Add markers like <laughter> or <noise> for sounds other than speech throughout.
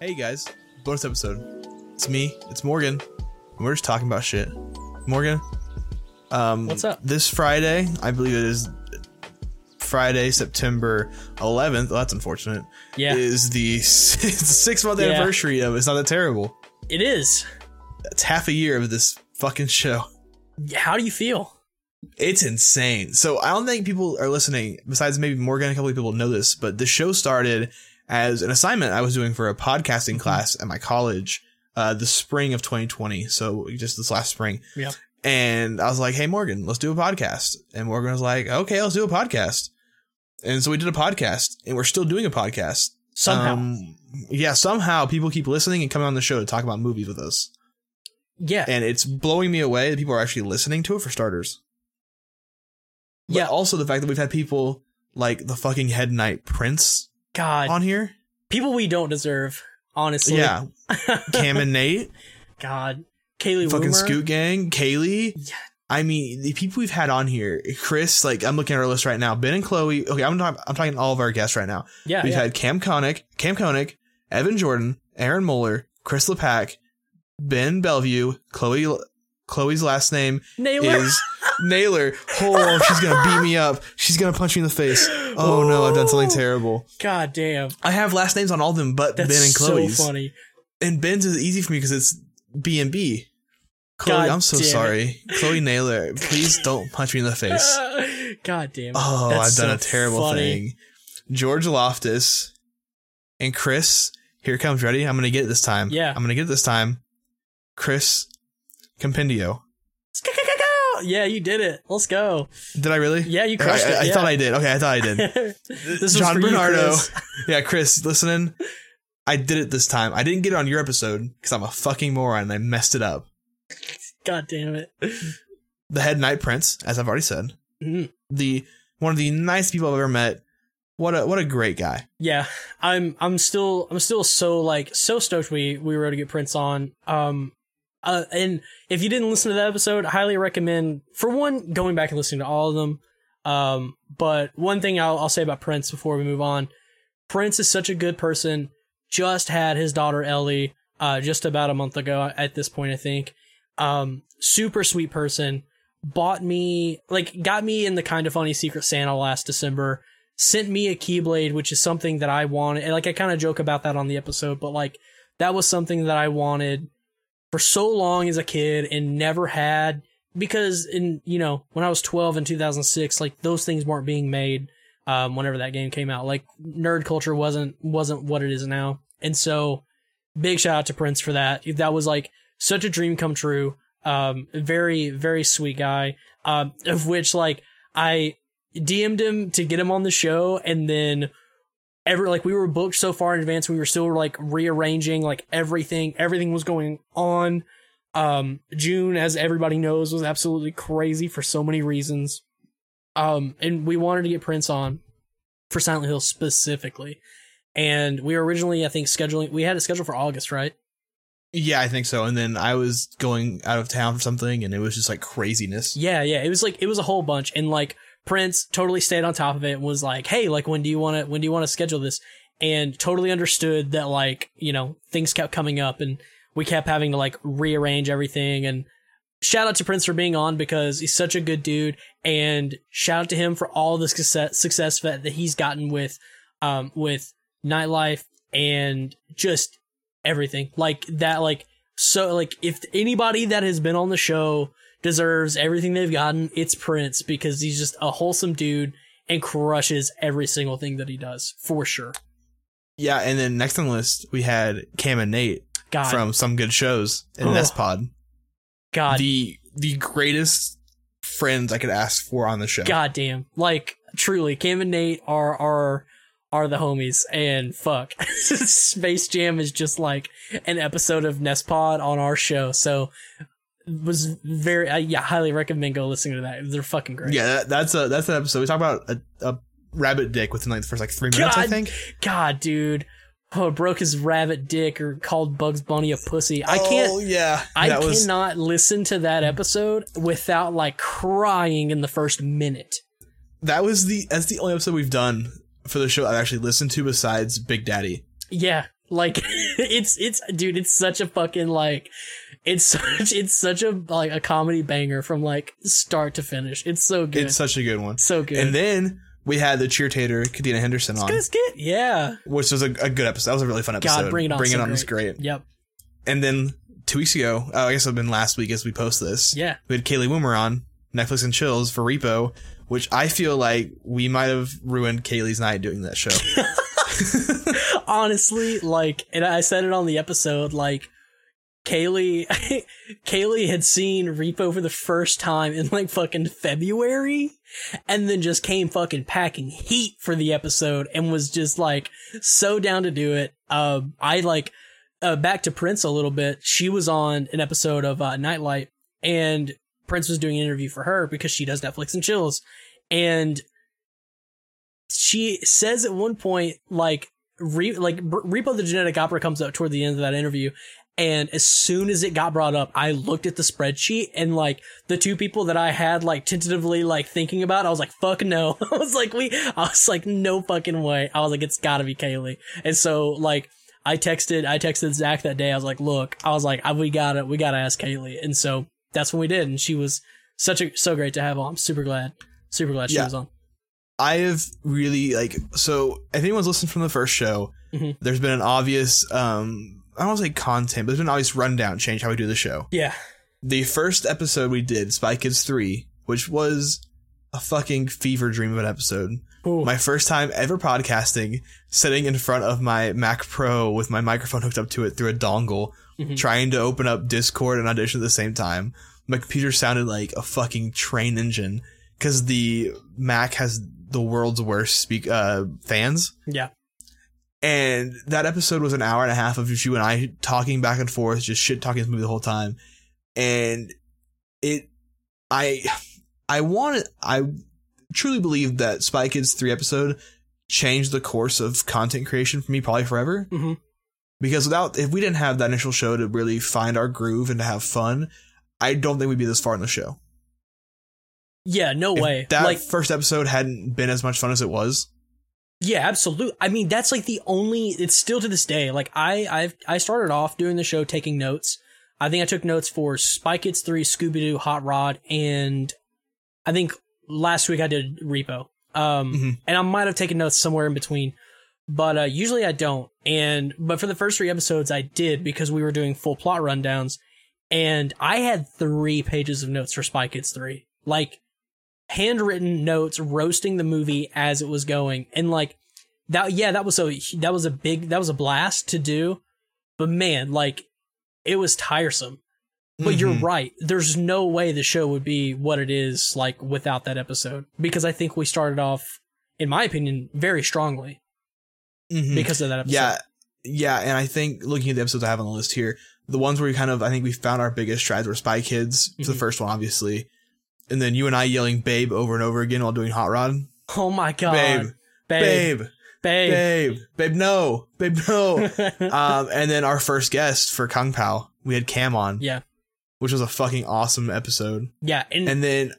Hey guys, bonus episode. It's me, it's Morgan, and we're just talking about shit. Morgan, um, What's up? This Friday, I believe it is Friday, September 11th. Well, that's unfortunate. Yeah. is the <laughs> six month Yeah. anniversary of It's Not That Terrible. It is. It's half a year of this fucking show. How do you feel? It's insane. So I don't think people are listening. Besides maybe Morgan, a couple of people know this, but the show started as an assignment I was doing for a podcasting class at my college, uh, the spring of 2020. So just this last spring. Yep. And I was like, "Hey Morgan, let's do a podcast." And Morgan was like, "Okay, let's do a podcast." And so we did a podcast, and we're still doing a podcast. Somehow. Um, yeah, somehow people keep listening and coming on the show to talk about movies with us. yeah. And it's blowing me away that people are actually listening to it for starters. But Yeah. also the fact that we've had people like the fucking head knight Prince God. on here. People we don't deserve, honestly. Yeah. <laughs> Cam and Nate, God. Kaylee fucking Woomer. Scoot Gang, Kaylee. Yeah. I mean, the people we've had on here, Chris, like I'm looking at our list right now. Ben and Chloe. Okay, I'm talking, I'm talking all of our guests right now. Yeah. We've yeah. had Cam Koenig, Cam Koenig, Evan Jordan, Aaron Moeller, Chris LePack, Ben Bellevue, Chloe. Chloe's last name Naylor. is Naylor. Oh, she's gonna beat me up. She's gonna punch me in the face. Oh no, I've done something terrible. God damn. I have last names on all of them, but That's Ben and Chloe's. so funny. And Ben's is easy for me because it's B and B. Chloe, God I'm so it. sorry. Chloe <laughs> Naylor, please don't punch me in the face. God damn it. Oh, That's I've done so a terrible funny. thing. George Loftus and Chris. Here comes. Ready? I'm gonna get it this time. Yeah. I'm gonna get it this time. Chris Compendio. <laughs> Yeah, you did it. Let's go. Did I really? Yeah, you crushed I- it. I yeah. thought I did. Okay, I thought I did. <laughs> this John you, Bernardo. Chris. <laughs> yeah, Chris, listening. I did it this time. I didn't get it on your episode because I'm a fucking moron and I messed it up. God damn it. The head knight prince, as I've already said, Mhm. the one of the nicest people I've ever met. What a what a great guy. Yeah, I'm I'm still I'm still so like so stoked we we were able to get Prince on. Um, uh, and if you didn't listen to that episode, I highly recommend for one going back and listening to all of them. Um, but one thing I'll I'll say about Prince before we move on, Prince is such a good person. Just had his daughter Ellie uh just about a month ago at this point I think. Um, super sweet person. Bought me like got me in the kind of funny Secret Santa last December sent me a keyblade, which is something that I wanted. And like I kind of joke about that on the episode, but like that was something that I wanted for so long as a kid and never had because in you know when I was 12 in 2006, like those things weren't being made. Um, whenever that game came out, like nerd culture wasn't wasn't what it is now, and so big shout out to Prince for that. That was like such a dream come true. Um, very very sweet guy. Um, of which like I DM'd him to get him on the show, and then every like we were booked so far in advance, we were still like rearranging like everything. Everything was going on. Um, June, as everybody knows, was absolutely crazy for so many reasons. Um, and we wanted to get Prince on for Silent Hill specifically, and we were originally, I think, scheduling. We had it scheduled for August, right? Yeah, I think so. And then I was going out of town for something, and it was just like craziness. Yeah, yeah. It was like it was a whole bunch, and like Prince totally stayed on top of it and was like, "Hey, like when do you want to when do you want to schedule this?" And totally understood that like you know things kept coming up, and we kept having to like rearrange everything. And shout out to Prince for being on because he's such a good dude, and shout out to him for all the success success that that he's gotten with um with Nightlight and just everything like that like so like if anybody that has been on the show deserves everything they've gotten, it's Prince because he's just a wholesome dude and crushes every single thing that he does for sure. Yeah, and then next on the list we had Cam and Nate God, from some good shows in Nest Pod. God, The the greatest friends I could ask for on the show. goddamn, like truly, Cam and Nate are are are the homies, and fuck, <laughs> Space Jam is just like an episode of Nest Pod on our show. So was very I, yeah, highly recommend go listening to that. They're fucking great. Yeah, that, that's a that's an episode. We talk about a, a rabbit dick within like the first like three minutes, I think. God, dude. Oh, broke his rabbit dick or called Bugs Bunny a pussy. I oh, can't. Oh yeah, I was cannot listen to that episode without like crying in the first minute. that was the that's the only episode we've done for the show I've actually listened to besides Big Daddy. Yeah, Like <laughs> it's it's dude, it's such a fucking like it's <laughs> such it's such a like a comedy banger from like start to finish. It's so good. It's such a good one. so good. And then we had the cheer tater, Katina Henderson on, skit. Yeah. which was a, a good episode. That was a really fun episode. God, bring it on. Bring so it on great. was great. Yep. And then two weeks ago, oh, I guess it'd been last week as we post this. Yeah. We had Kaylee Woomer on Netflix and Chills for Repo, which I feel like we might have ruined Kaylee's night doing that show. <laughs> Honestly, like, and I said it on the episode, like, Kaylee, <laughs> Kaylee had seen Repo for the first time in like fucking February and then just came fucking packing heat for the episode and was just like so down to do it. Um, I like, uh, back to Prince a little bit. She was on an episode of, uh, Nightlight and Prince was doing an interview for her because she does Netflix and chills. And she says at one point, like, Re- like Repo the Genetic Opera comes up toward the end of that interview, and as soon as it got brought up, I looked at the spreadsheet and like the two people that I had like tentatively like thinking about, I was like, fuck no. <laughs> I was like, we, I was like, no fucking way. I was like, it's gotta be Kaylee. And so like, I texted, I texted Zach that day. I was like, look, I was like, I, we gotta, we gotta ask Kaylee. And so that's when we did. And she was such a, so great to have on. I'm super glad, super glad she Yeah. was on. I have really like so if anyone's listened from the first show, Mhm. there's been an obvious um I don't want to say content, but there's been an obvious rundown change how we do the show. Yeah. The first episode we did, Spy Kids 3, which was a fucking fever dream of an episode. Ooh. My first time ever podcasting, sitting in front of my Mac Pro with my microphone hooked up to it through a dongle, Mhm. trying to open up Discord and Audition at the same time. My computer sounded like a fucking train engine because the Mac has the world's worst speak uh fans. yeah. And that episode was an hour and a half of just you and I talking back and forth, just shit talking this movie the whole time. And it, I, I wanted, I truly believe that Spy Kids 3 episode changed the course of content creation for me probably forever. Mhm. Because without, if we didn't have that initial show to really find our groove and to have fun, I don't think we'd be this far in the show. Yeah. No If way. that like, first episode hadn't been as much fun as it was. Yeah, absolutely. I mean, that's like the only. It's still to this day. Like I, I've I started off doing the show taking notes. I think I took notes for Spy Kids three, Scooby Doo, Hot Rod, and I think last week I did Repo. Um, Mhm. and I might have taken notes somewhere in between, but uh, usually I don't. And but for the first three episodes, I did because we were doing full plot rundowns, and I had three pages of notes for Spy Kids three, like handwritten notes roasting the movie as it was going. And like that yeah that was a that was a big that was a blast to do. But man like it was tiresome. But you're Mhm. right. There's no way the show would be what it is like without that episode. Because i think we started off in my opinion very strongly Mhm. because of that episode. Yeah, yeah, and I think looking at the episodes I have on the list here, the ones where we kind of I think we found our biggest strides were Spy Kids for Mhm. the first one, obviously, and then you and I yelling "Babe" over and over again while doing Hot Rod. oh my god. Babe, babe. Babe, babe, babe, babe, no, babe, no. <laughs> um, and then our first guest for Kung Pao, we had Cam on, yeah. which was a fucking awesome episode. yeah and, And then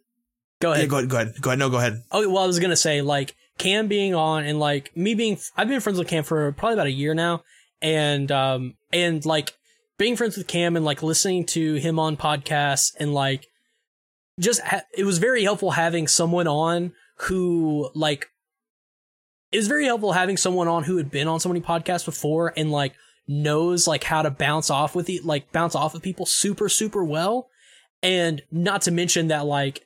go ahead. Yeah, go ahead, go ahead, go ahead. No, go ahead. Oh, well, I was gonna say like Cam being on and like me being, I've been friends with Cam for probably about a year now, and um and like being friends with Cam and like listening to him on podcasts and like just ha- it was very helpful having someone on who like it was very helpful having someone on who had been on so many podcasts before and like knows like how to bounce off with it like bounce off of people super super well. And not to mention that like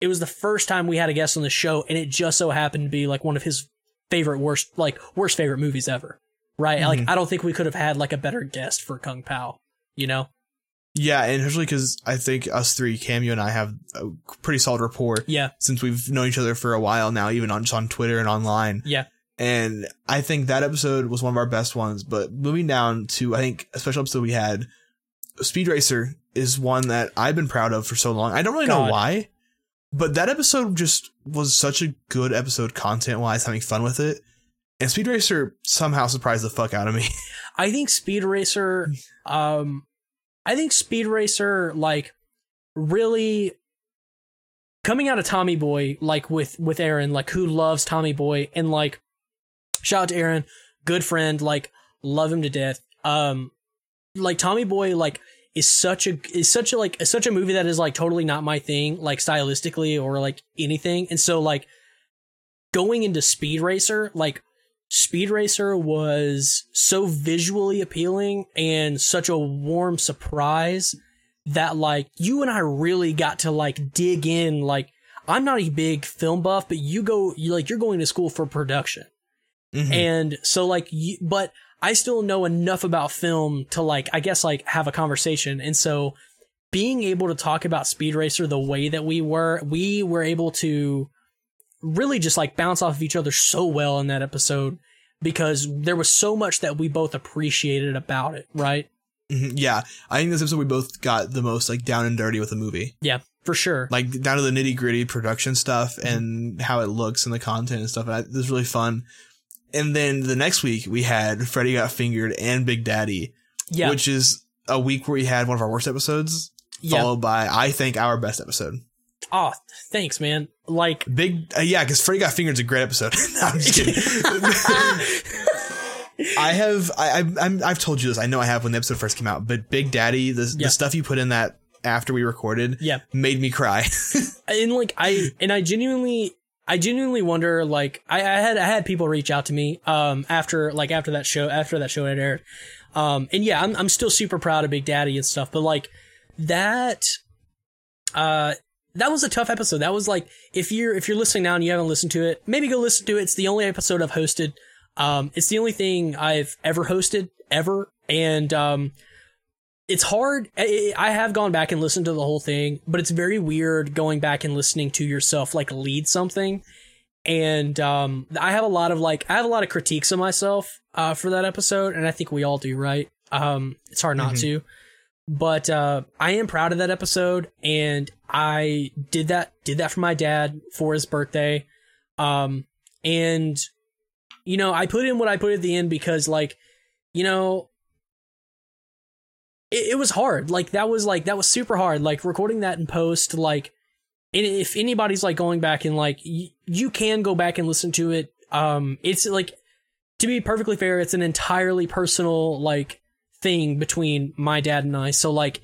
it was the first time we had a guest on the show and it just so happened to be like one of his favorite worst like worst favorite movies ever right? Like Mhm. i don't think we could have had like a better guest for kung pao you know Yeah, and especially because I think us three, Cam, you and I, have a pretty solid rapport. yeah since we've known each other for a while now, even on just on Twitter and online. yeah And I think that episode was one of our best ones. But moving down to I think a special episode we had, Speed Racer is one that I've been proud of for so long. I don't really know why, but that episode just was such a good episode content wise, having fun with it. And Speed Racer somehow surprised the fuck out of me. <laughs> I think Speed Racer, um, I think Speed Racer, like, really coming out of Tommy Boy, like with with Aaron, like who loves Tommy Boy, and like, shout out to Aaron, good friend, like Love him to death. Um, like Tommy Boy, like is such a is such a like is such a movie that is like totally not my thing, like stylistically or like anything. And so like going into Speed Racer, like Speed Racer was so visually appealing and such a warm surprise that like you and I really got to like dig in like I'm not a big film buff but you go you like you're going to school for production. Mhm. And so like you, but I still know enough about film to like I guess like have a conversation. And so being able to talk about Speed Racer the way that we were, we were able to really just like bounce off of each other so well in that episode because there was so much that we both appreciated about it, right? Mhm. yeah, I think this episode we both got the most like down and dirty with the movie, Yeah, for sure. like down to the nitty gritty production stuff and how it looks and the content and stuff. And I, this was really fun. And then the next week we had Freddy Got Fingered and Big Daddy, yeah, which is a week where we had one of our worst episodes, yeah. followed by I think our best episode. Oh, thanks, man. Like, Big, uh, yeah, because Freddy Got Fingered is a great episode. <laughs> no, I'm just kidding. <laughs> I have, I, I, I'm, I've told you this. I know I have when the episode first came out, but Big Daddy, the, Yeah. the stuff you put in that after we recorded, yeah, made me cry. <laughs> and like I and I genuinely I genuinely wonder like I, I had I had people reach out to me um after like after that show after that show had aired um and yeah I'm I'm still super proud of Big Daddy and stuff but like that uh that was a tough episode that was like if you're if you're listening now and you haven't listened to it maybe go listen to it it's the only episode I've hosted um it's the only thing I've ever hosted ever and um it's hard. I I have gone back and listened to the whole thing, but it's very weird going back and listening to yourself like lead something. And um, I have a lot of like I have a lot of critiques of myself uh, for that episode, and I think we all do, right? Um, it's hard not Mhm. to, but uh, I am proud of that episode, and I did that did that for my dad for his birthday, um, and you know I put in what I put at the end because like you know it, it was hard. Like that was like that was super hard. Like recording that in post. Like, if anybody's like going back and like y- you can go back and listen to it. Um, it's like to be perfectly fair, it's an entirely personal like thing between my dad and I. So like,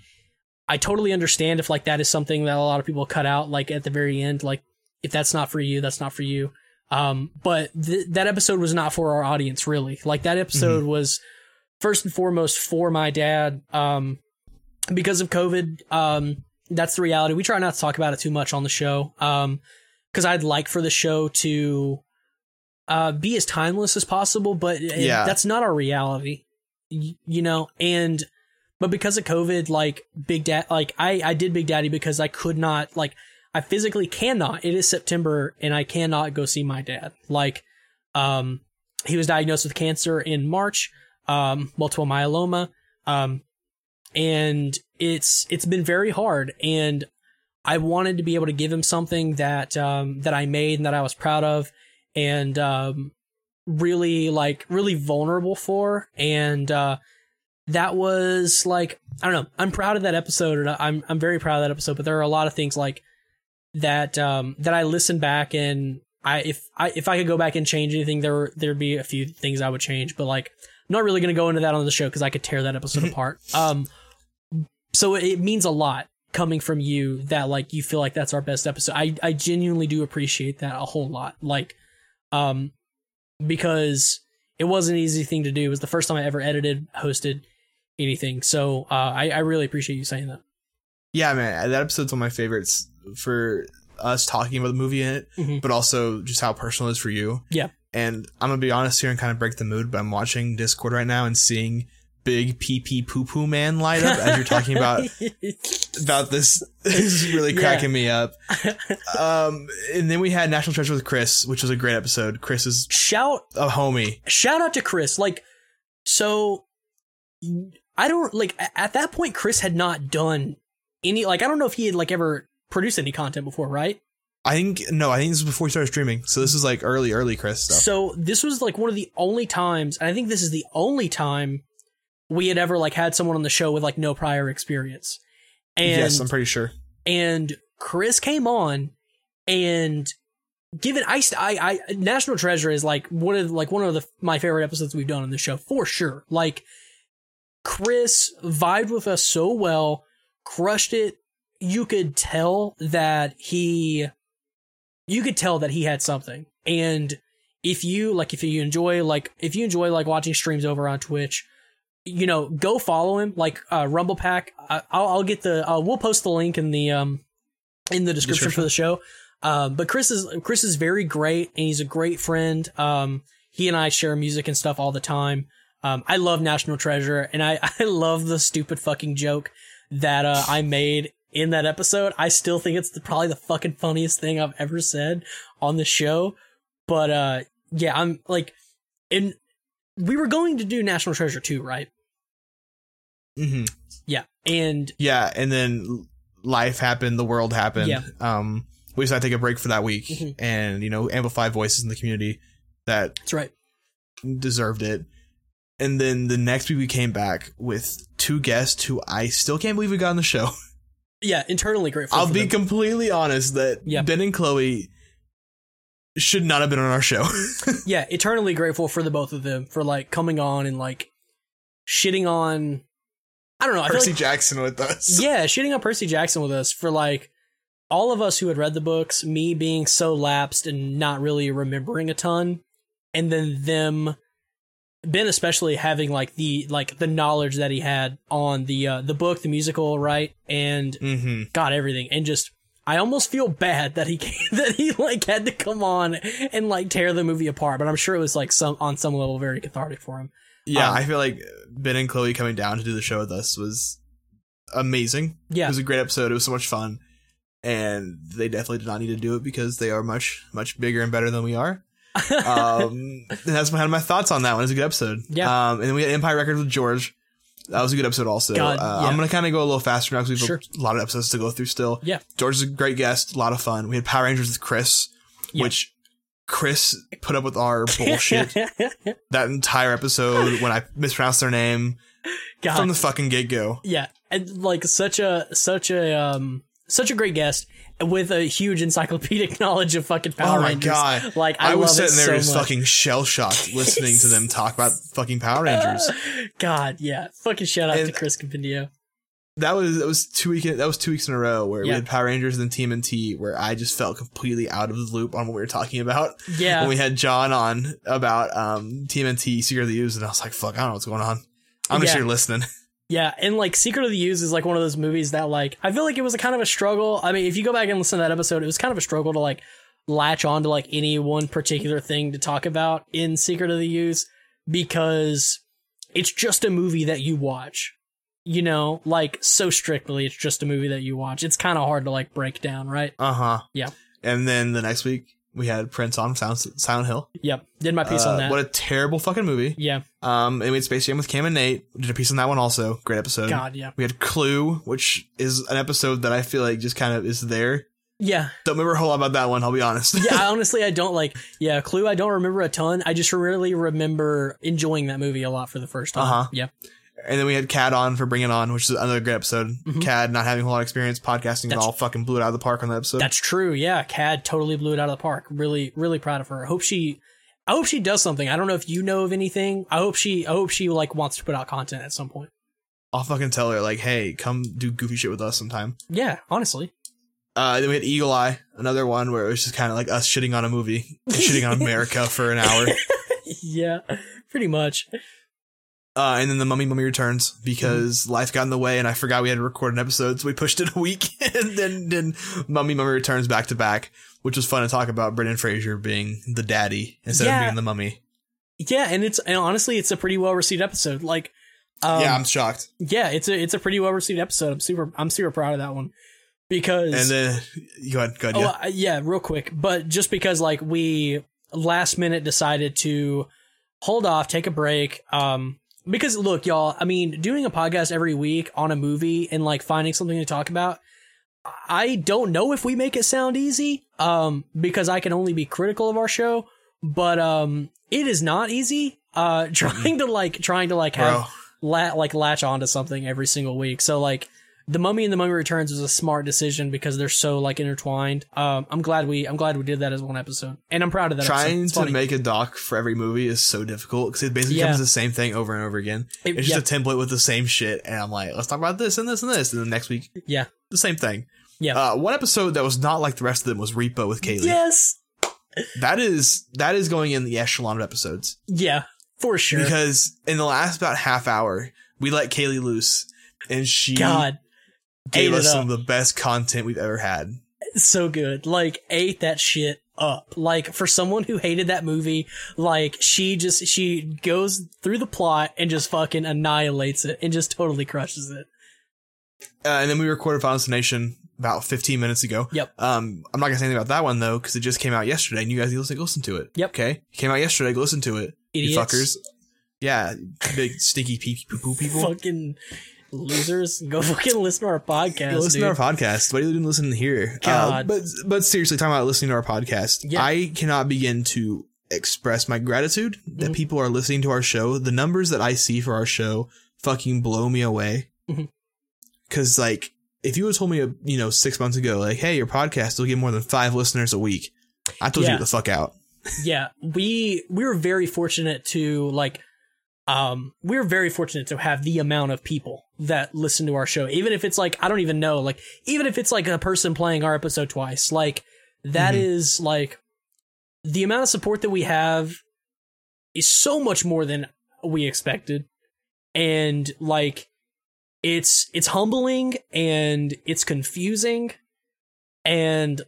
I totally understand if like that is something that a lot of people cut out. Like at the very end, like if that's not for you, that's not for you. Um, but th- that episode was not for our audience, really. Like that episode was first and foremost for my dad. Um, because of COVID, um, that's the reality. We try not to talk about it too much on the show. Um, cause I'd like for the show to, uh, be as timeless as possible, but it- Yeah. that's not our reality, y- you know, and, but because of COVID, like Big Dad, like I, I did Big Daddy because I could not, like, I physically cannot. It is September and I cannot go see my dad. Like, um, he was diagnosed with cancer in March, um, multiple myeloma. Um, and it's, it's been very hard. And I wanted to be able to give him something that, um, that I made and that I was proud of and, um, really like, really vulnerable for. And, uh, that was like, I don't know. I'm proud of that episode and I'm, I'm very proud of that episode, but there are a lot of things like, that um that I listened back and I if I if I could go back and change anything there there'd be a few things I would change but like I'm not really going to go into that on the show cuz I could tear that episode <laughs> apart. Um so it means a lot coming from you that like you feel like that's our best episode. I I genuinely do appreciate that a whole lot. Like um because it was an easy thing to do. It was the first time I ever edited, hosted anything. So uh I I really appreciate you saying that. yeah, man, that episode's one of my favorites for us talking about the movie in it, Mhm. but also just how personal it is for you. Yeah. And I'm gonna be honest here and kind of break the mood, but I'm watching Discord right now and seeing big pee pee poo poo man light up as you're talking about <laughs> about this. this is really Yeah. cracking me up. <laughs> Um, and then we had National Treasure with Chris, which was a great episode. Chris is shout a homie. shout out to Chris. Like, so I don't like at that point. Chris had not done any like I don't know if he had like ever produced any content before, right? I think no, I think this was before he started streaming. So this is like early, early Chris stuff. So this was like one of the only times, and I think this is the only time we had ever like had someone on the show with like no prior experience. And yes, I'm pretty sure. and Chris came on and given I, I I National Treasure is like one of like one of the my favorite episodes we've done on the show for sure. Like Chris vibed with us so well, crushed it. You could tell that he you could tell that he had something. And if you like if you enjoy like if you enjoy like watching streams over on Twitch, you know, go follow him like uh Rumble Pack. I, I'll, I'll get the uh, we'll post the link in the um in the description, for the show. Um, but Chris is Chris is very great and he's a great friend. Um, he and I share music and stuff all the time. Um, I love National Treasure and I, <laughs> I love the stupid fucking joke that, uh, I made in that episode. I still think it's the, probably the fucking funniest thing I've ever said on the show. But, uh, yeah, I'm like, and we were going to do National Treasure too, right? hmm Yeah. And Yeah, and then life happened, the world happened. Yeah. Um, we decided to take a break for that week, Mhm. and you know, amplify voices in the community that that's right. deserved it. And then the next week we came back with two guests who I still can't believe we got on the show. <laughs> Yeah. Internally grateful. I'll be them. completely honest that Yeah. Ben and Chloe should not have been on our show. <laughs> yeah, eternally grateful for the both of them for like coming on and like shitting on. I don't know. I Percy like Jackson with us. <laughs> yeah, shitting on Percy Jackson with us for like all of us who had read the books, me being so lapsed and not really remembering a ton, and then them, Ben especially having like the like the knowledge that he had on the uh, the book, the musical, right, and Mm-hmm. got everything, and just. I almost feel bad that he <laughs> came, that he like had to come on and like tear the movie apart, but I'm sure it was like some on some level very cathartic for him. Yeah, Um, I feel like Ben and Chloe coming down to do the show with us was amazing. Yeah, It was a great episode. It was so much fun. And they definitely did not need to do it because they are much, much bigger and better than we are. <laughs> Um, that's kind of my thoughts on that one. It's a good episode. Yeah. Um, and then we had Empire Records with George. That was a good episode also. God, uh, yeah. I'm going to kind of go a little faster now because we have Sure. a lot of episodes to go through still. Yeah. George is a great guest. A lot of fun. We had Power Rangers with Chris, Yeah. which Chris put up with our bullshit <laughs> that entire episode when I mispronounced their name God, from the fucking get go. yeah, and like such a such a um such a great guest with a huge encyclopedic <laughs> knowledge of fucking Power Rangers. Oh my Rangers. god! Like I, I, was sitting it there so just much. fucking shell shocked <laughs> listening to them talk about fucking Power Rangers. <laughs> God, yeah, fucking shout out to Chris Compendio. That was that was two week that was two weeks in a row where we had Power Rangers and then TMNT where I just felt completely out of the loop on what we were talking about. Yeah, When we had John on about um TMNT Secret of the Ooze and I was like, fuck, I don't know what's going on. I'm just Yeah. here listening. Yeah, and like Secret of the Ooze is like one of those movies that like I feel like it was a kind of a struggle. I mean, if you go back and listen to that episode, it was kind of a struggle to like latch on to like any one particular thing to talk about in Secret of the Ooze because it's just a movie that you watch. You know, like so strictly, it's just a movie that you watch. It's kind of hard to like break down, right? Uh huh. Yeah. And then the next week we had Prince on Sound Silent Hill. Yep, did my piece Uh, on that. What a terrible fucking movie. yeah, Um, and we had Space Jam with Cam and Nate. Did a piece on that one also. Great episode. God, yeah, We had Clue, which is an episode that I feel like just kind of is there. yeah. Don't remember a whole lot about that one, I'll be honest. yeah, I <laughs> honestly, I don't like. Yeah, Clue. I don't remember a ton. I just really remember enjoying that movie a lot for the first time. Uh-huh. Yeah, and then we had Cad on for Bring It On, which is another great episode. Mhm. Cad not having a whole lot of experience podcasting at all, fucking blew it out of the park on that episode. that's true. Yeah, Cad totally blew it out of the park. Really, really proud of her. I hope she. I hope she does something. I don't know if you know of anything. I hope she. I hope she like wants to put out content at some point. I'll fucking tell her, like, hey, come do goofy shit with us sometime. Yeah, honestly. Uh, then we had Eagle Eye, another one where it was just kind of like us shitting on a movie, and shitting on <laughs> America for an hour. <laughs> yeah, pretty much. Uh, and then the Mummy Mummy returns because Mm-hmm. life got in the way and I forgot we had to record an episode, so we pushed it a week. <laughs> and then, then Mummy Mummy returns back to back, which was fun to talk about Brendan Fraser being the daddy instead Yeah. of being the mummy. Yeah, and it's and honestly, it's a pretty well received episode. Like, um, yeah, I'm shocked. yeah, it's a it's a pretty well received episode. I'm super I'm super proud of that one because And then, go ahead, go ahead, Oh, yeah. uh, yeah, real quick. But just because like we last minute decided to hold off, take a break. Um, because look, y'all, I mean, doing a podcast every week on a movie and like finding something to talk about, I don't know if we make it sound easy. Um, because I can only be critical of our show, but um, it is not easy. Uh, <laughs> trying to like trying to like have la- like latch onto something every single week. So like the Mummy and the Mummy Returns was a smart decision because they're so like intertwined. Um, I'm glad we I'm glad we did that as one episode, and I'm proud of that. Trying to make a doc for every movie is so difficult because it basically Yeah. becomes the same thing over and over again. It- It's just yeah, a template with the same shit, and I'm like, let's talk about this and this and this, and then next week yeah, the same thing. Yeah. Uh, one episode that was not like the rest of them was Repo with Kaylee. yes, That is that is going in the echelon of episodes yeah, for sure. because in the last about half hour we let Kaylee loose, and she God, gave us some up. of the best content we've ever had. so good. Like ate that shit up. Like for someone who hated that movie, like she just she goes through the plot and just fucking annihilates it and just totally crushes it. Uh, and then we recorded Final Destination about 15 minutes ago. Yep. Um, I'm not gonna say anything about that one though, because it just came out yesterday, and you guys need to listen to it. Yep. Okay. It came out yesterday. Go listen to it. Idiots. You fuckers. Yeah. Big stinky pee poo poo people. Fucking losers. Go <laughs> fucking listen to our podcast. Go listen dude. to our podcast. What are you doing listening here? God. Uh, but but seriously, talking about listening to our podcast, Yeah. I cannot begin to express my gratitude that Mhm. people are listening to our show. The numbers that I see for our show fucking blow me away. Mhm. Cause like, if you had told me, you know, six months ago, like, hey, your podcast will get more than five listeners a week, I told you Yeah. to get the fuck out. yeah we we were very fortunate to like um we're very fortunate to have the amount of people that listen to our show. Even if it's like i don't even know like even if it's like a person playing our episode twice like that Mhm. is like the amount of support that we have is so much more than we expected. And like it's it's humbling and it's confusing. And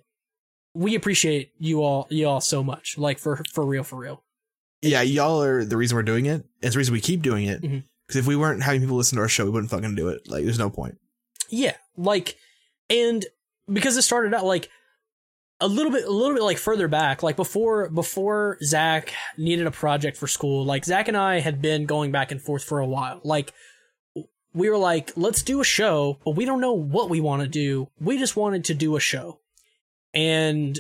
we appreciate you all you all so much. Like for for real for real Yeah, y'all are the reason we're doing it. It's the reason we keep doing it. Because Mhm. if we weren't having people listen to our show, we wouldn't fucking do it. Like, there's no point. yeah like and because it started out like a little bit a little bit like further back like before before zach needed a project for school like zach and i had been going back and forth for a while like we were like let's do a show but we don't know what we want to do we just wanted to do a show and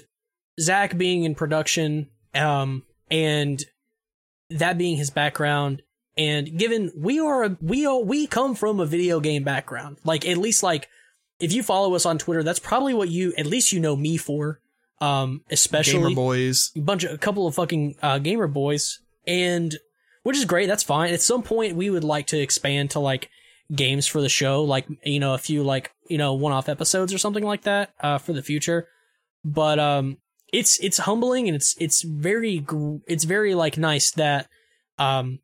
zach being in production um and that being his background. And given we are a, we are we come from a video game background. Like at least like if you follow us on twitter that's probably what you at least you know me for. Um especially Gamer boys. a bunch of a couple of fucking uh, gamer boys. And which is great. That's fine. At some point we would like to expand to like games for the show. Like you know a few like you know one-off episodes or something like that uh for the future. But um it's it's humbling and it's it's very it's very like nice that um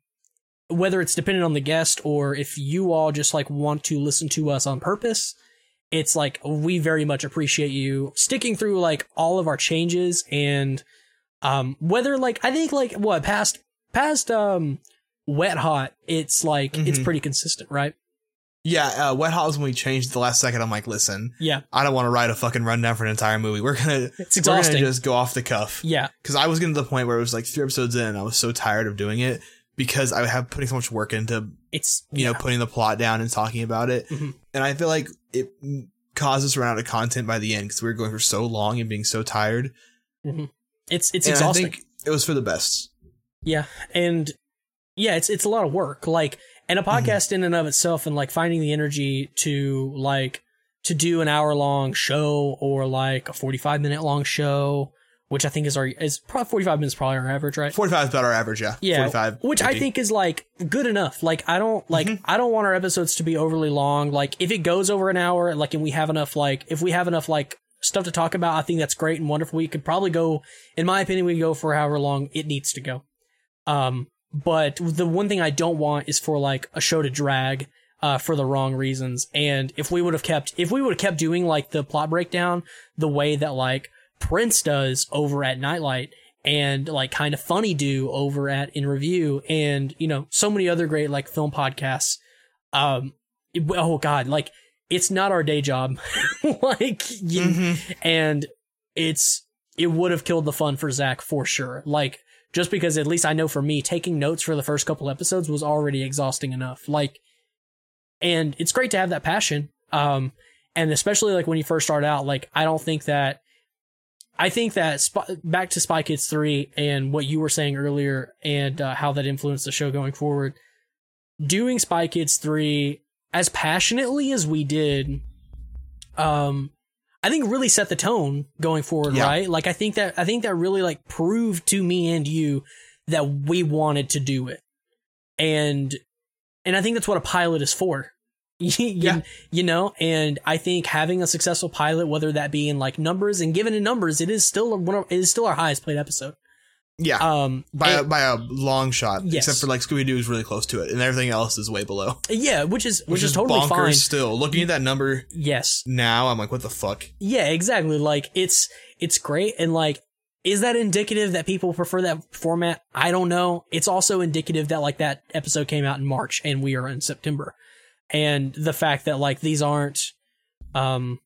whether it's dependent on the guest or if you all just like want to listen to us on purpose it's like we very much appreciate you sticking through like all of our changes and um whether like i think like what past past um wet hot it's like it's Mhm. pretty consistent right Yeah, uh, Wet Hot was when we changed the last second. I'm like, listen, yeah I don't want to write a fucking rundown for an entire movie. We're gonna it's we're gonna exhausting just go off the cuff. yeah Because I was getting to the point where it was like three episodes in, and I was so tired of doing it because I have putting so much work into it's you yeah. know putting the plot down and talking about it, Mhm. and I feel like it caused us to run out of content by the end because we were going for so long and being so tired. it's it's and exhausting I think it was for the best. Yeah, and yeah, it's it's a lot of work. Like, and a podcast in and of itself, and like finding the energy to like to do an hour long show or like a forty five minute long show, which I think is our is probably forty five minutes probably our average, right? 45 is about our average, yeah. Yeah, 45. which I think is like good enough. Like I don't like Mhm. I don't want our episodes to be overly long. Like if it goes over an hour, like and we have enough like if we have enough like stuff to talk about, I think that's great and wonderful. We could probably go, in my opinion, we could go for however long it needs to go. Um, but the one thing I don't want is for like a show to drag uh, for the wrong reasons. And if we would have kept, if we would have kept doing like the plot breakdown the way that like Prince does over at Nightlight and like kind of funny do over at In Review and, you know, so many other great like film podcasts. Um, it- oh God, like it's not our day job. <laughs> like, you, Mhm. and it's it would have killed the fun for Zach for sure. Like just because at least I know for me, taking notes for the first couple episodes was already exhausting enough. Like, and it's great to have that passion. Um, and especially like when you first start out, like I don't think that. I think that Sp- back to Spy Kids three and what you were saying earlier, and uh, how that influenced the show going forward. Doing Spy Kids three as passionately as we did um I think really set the tone going forward, Yeah. right? Like I think that I think that really like proved to me and you that we wanted to do it. And and I think that's what a pilot is for. <laughs> You- Yeah. you know, and I think having a successful pilot, whether that be in like numbers and given in numbers, it is still one of, it is still our highest played episode. Yeah, Um, by a, by a long shot. Yes. Except for like Scooby Doo is really close to it, and everything else is way below. yeah, which is which, is, is totally bonkers fine. Still looking at that number Yes, now, I'm like, what the fuck? Yeah, exactly. Like it's it's great and like is that indicative that people prefer that format? I don't know. It's also indicative that like that episode came out in March and we are in September. And the fact that like these aren't um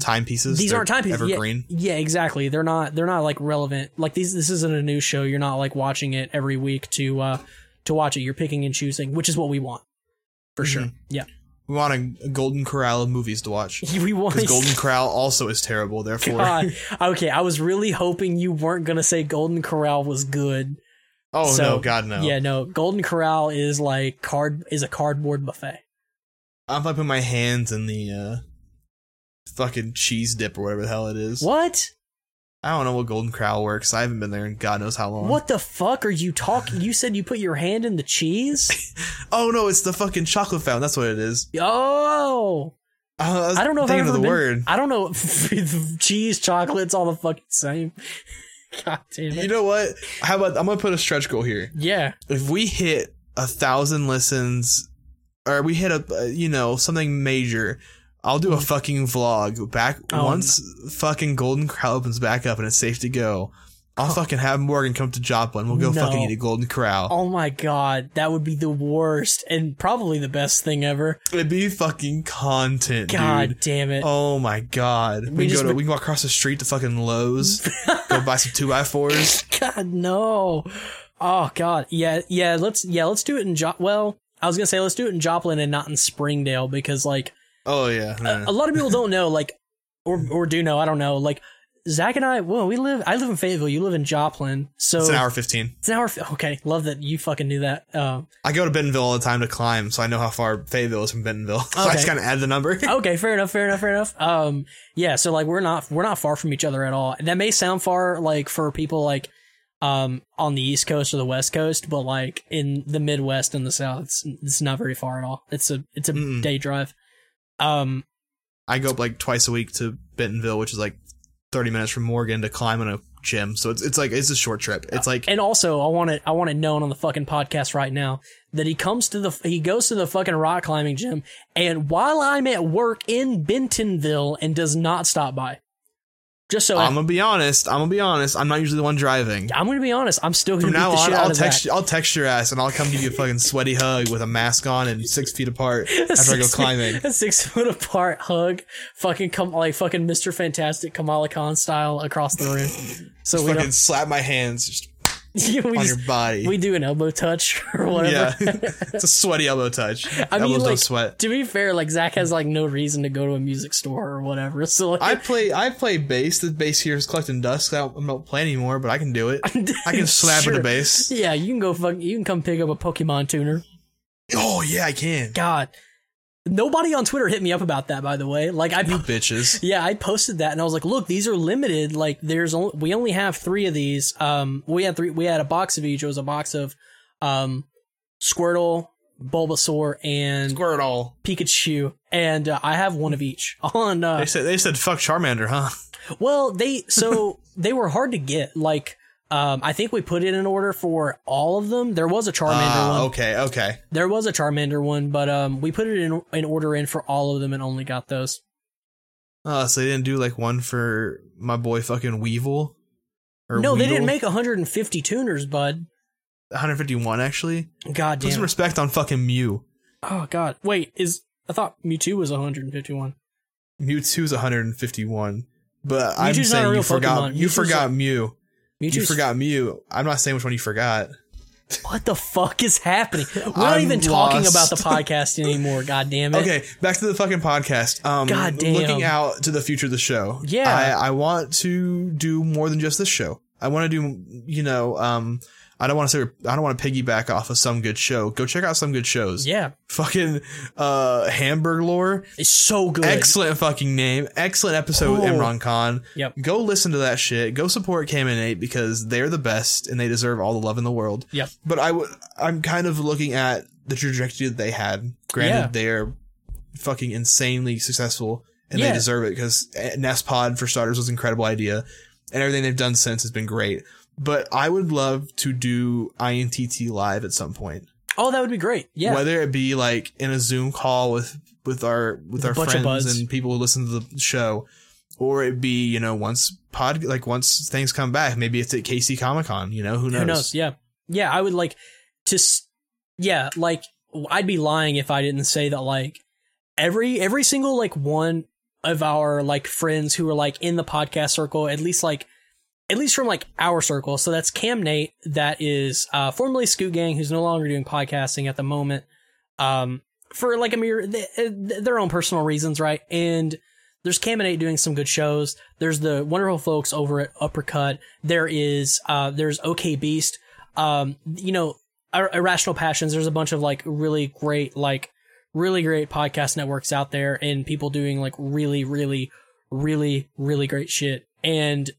Timepieces. these aren't time pieces. Yeah, Evergreen. yeah, exactly. They're not they're not like relevant. Like these this isn't a new show. You're not like watching it every week to uh to watch it. You're picking and choosing, which is what we want. For sure. Mhm. Yeah. We want a, a golden corral of movies to watch. <laughs> We want Because Golden Corral also is terrible. Therefore, God. Okay, I was really hoping you weren't gonna say Golden Corral was good. oh So, no, God no. Yeah, no. Golden Corral is like card is a cardboard buffet. I'm like putting my hands in the uh, fucking cheese dip or whatever the hell it is. What? I don't know what Golden Corral works. I haven't been there in God knows how long. What the fuck are you talking? You said you put your hand in the cheese? <laughs> Oh no, it's the fucking chocolate fountain. That's what it is. Oh, Uh, I, I don't know if I've ever the been- word. I don't know. <laughs> cheese, chocolate's all the fucking same. <laughs> God damn it. You know what? How about I'm gonna put a stretch goal here. yeah. If we hit a thousand listens, or we hit a uh, you know something major, I'll do a fucking vlog back. Oh, once fucking Golden Corral opens back up and it's safe to go. I'll oh. fucking have Morgan come to Joplin. We'll go No. fucking eat a Golden Corral. Oh my god, that would be the worst and probably the best thing ever. It'd be fucking content, God dude. damn it. Oh my god. We, We can go to we can walk across the street to fucking Lowe's, <laughs> go buy some two by fours. God no. Oh god. Yeah, yeah, let's yeah, let's do it in jo- well, I was going to say let's do it in Joplin and not in Springdale because like Oh yeah. a, a lot of people don't know like or or do know, I don't know. Like Zach and I, well, we live I live in Fayetteville, you live in Joplin. So it's an hour fifteen. It's an hour okay, love that you fucking knew that. Um I go to Bentonville all the time to climb, so I know how far Fayetteville is from Bentonville. <laughs> So I just kind of add the number. <laughs> okay, fair enough, fair enough, fair enough. Um, yeah, so like we're not we're not far from each other at all. That may sound far, like for people like um on the East Coast or the West Coast, but like in the Midwest and the South, it's it's not very far at all. It's a it's a Mm-mm. day drive. Um, I go up like twice a week to Bentonville, which is like thirty minutes from Morgan to climb in a gym. So it's it's like it's a short trip. It's like and also I want it I want it known on the fucking podcast right now that he comes to the he goes to the fucking rock climbing gym, and while I'm at work in Bentonville and does not stop by, just so I'm gonna be honest. I'm gonna be honest. I'm not usually the one driving. I'm gonna be honest. I'm still gonna From now the on, I'll text you, I'll text your ass and I'll come give you a fucking sweaty hug with a mask on and six feet apart <laughs> after I go Six- climbing. A six foot apart hug, fucking come like fucking Mr. Fantastic Kamala Khan style across the room. <laughs> So we fucking slap my hands just <laughs> on just, your body. we do an elbow touch <laughs> or whatever. yeah, <laughs> it's a sweaty elbow touch. I mean, Elbows like, don't sweat. to be fair, like Zach has like no reason to go to a music store or whatever. So like, I play I play bass. The bass here is collecting dust. I don't, I don't play anymore, but I can do it. I can slap at Sure. a bass. Yeah, you can go fuck. You can come pick up a Pokemon tuner. Oh yeah, I can. God, nobody on Twitter hit me up about that. By the way, like I You bitches. <laughs> Yeah, I posted that and I was like, "Look, these are limited. Like, there's only we only have three of these. Um, we had three. We had a box of each. It was a box of, um, Squirtle, Bulbasaur, and Squirtle. Pikachu, and uh, I have one of each. <laughs> On uh, They said they said fuck Charmander, huh? well, they so <laughs> they were hard to get. Like, um, I think we put it in order for all of them. There was a Charmander Ah, one. okay, okay. There was a Charmander one, but um, we put it in in order in for all of them and only got those. Oh, so they didn't do like one for my boy fucking Weedle? Or no, they didn't make 150 tuners, bud. 151 actually. God damn. Put some respect on fucking Mew. Oh god. Wait, is I thought Mewtwo was 151. Mewtwo's 151. But I'm Mewtwo's a saying you forgot Pokemon. you forgot Mew. Mewtwo's You forgot Mew. I'm not saying which one you forgot. What the fuck is happening? We're not I'm even talking lost. about the <laughs> podcast anymore. God damn it. Okay, back to the fucking podcast. Um, God damn. Looking out to the future of the show. Yeah. I, I want to do more than just this show. I want to do, you know, um, I don't want to say I don't want to piggyback off of some good show. Go check out some good shows. Yeah, Fucking uh Hamburg Lore. it's so good. Excellent fucking name. Excellent episode with Oh. Imran Khan. Yep. Go listen to that shit. Go support Cam and Nate because they're the best and they deserve all the love in the world. Yep. But I would I'm kind of looking at the trajectory that they had. Granted, Yeah. they're fucking insanely successful and Yeah. they deserve it because Nest Pod for starters was an incredible idea and everything they've done since has been great. But I would love to do INTT live at some point. Oh, that would be great. Yeah. Whether it be like in a Zoom call with with our with a our friends and people who listen to the show, or it be you know once pod like once things come back, maybe it's at KC Comic Con. You know who knows? Who knows? Yeah. Yeah, I would like to s- yeah, like I'd be lying if I didn't say that like every every single like one of our like friends who are like in the podcast circle, at least like at least from like our circle. So that's Cam Nate, that is uh formerly Scoot Gang, who's no longer doing podcasting at the moment. Um for like a mere th- th- their own personal reasons, right? And there's Cam and Nate doing some good shows. There's the wonderful folks over at Uppercut. There is uh there's OK Beast. Um you know, Ir- Irrational Passions. There's a bunch of like really great like really great podcast networks out there and people doing like really really really really great shit. And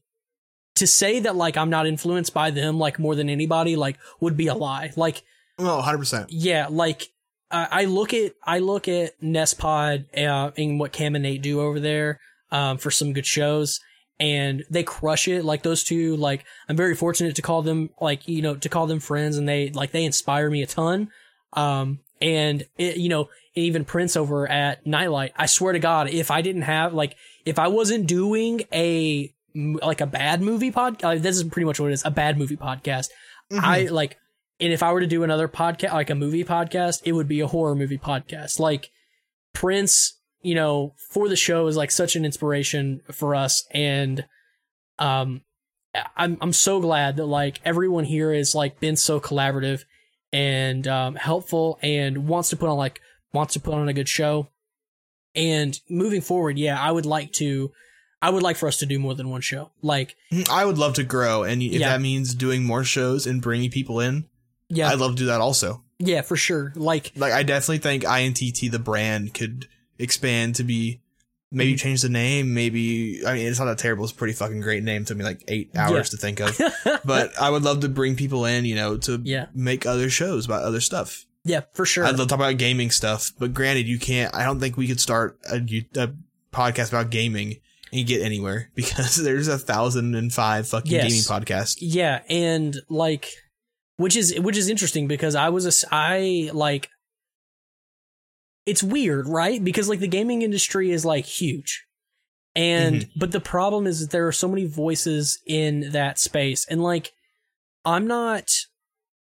to say that like I'm not influenced by them like more than anybody like would be a lie. Like Oh, 100 percent. yeah, like I I look at I look at Nestpod uh, and what Cam and Nate do over there um, for some good shows, and they crush it. Like those two, like I'm very fortunate to call them like you know to call them friends, and they like they inspire me a ton. Um, and it, you know even Prince over at Nightlight, I swear to God, if I didn't have like if I wasn't doing a like a bad movie podcast. uh, this is pretty much what it is, a bad movie podcast. I like, and if I were to do another podcast, like a movie podcast, it would be a horror movie podcast. Like Prince, you know, for the show is like such an inspiration for us, and um, I'm I'm so glad that like everyone here has like been so collaborative and um, helpful and wants to put on like wants to put on a good show. And moving forward, yeah, I would like to. I would like for us to do more than one show. Like, I would love to grow, and if Yeah. that means doing more shows and bringing people in, yeah, I'd love to do that also. yeah, for sure. Like, Like I definitely think INTT the brand could expand to be maybe Mm-hmm. change the name. Maybe I mean it's not that terrible. It's a pretty fucking great name. It took me like eight hours Yeah. to think of. <laughs> but I would love to bring people in, you know, to Yeah. make other shows about other stuff. yeah, for sure. I'd love to talk about gaming stuff, but granted, you can't. I don't think we could start a, a podcast about gaming and get anywhere <laughs> because there's a thousand and five fucking Yes. gaming podcasts. Yeah, and like, which is which is interesting because I was a I like, it's weird, right? Because like the gaming industry is like huge, and mm-hmm. but the problem is that there are so many voices in that space, and like, I'm not.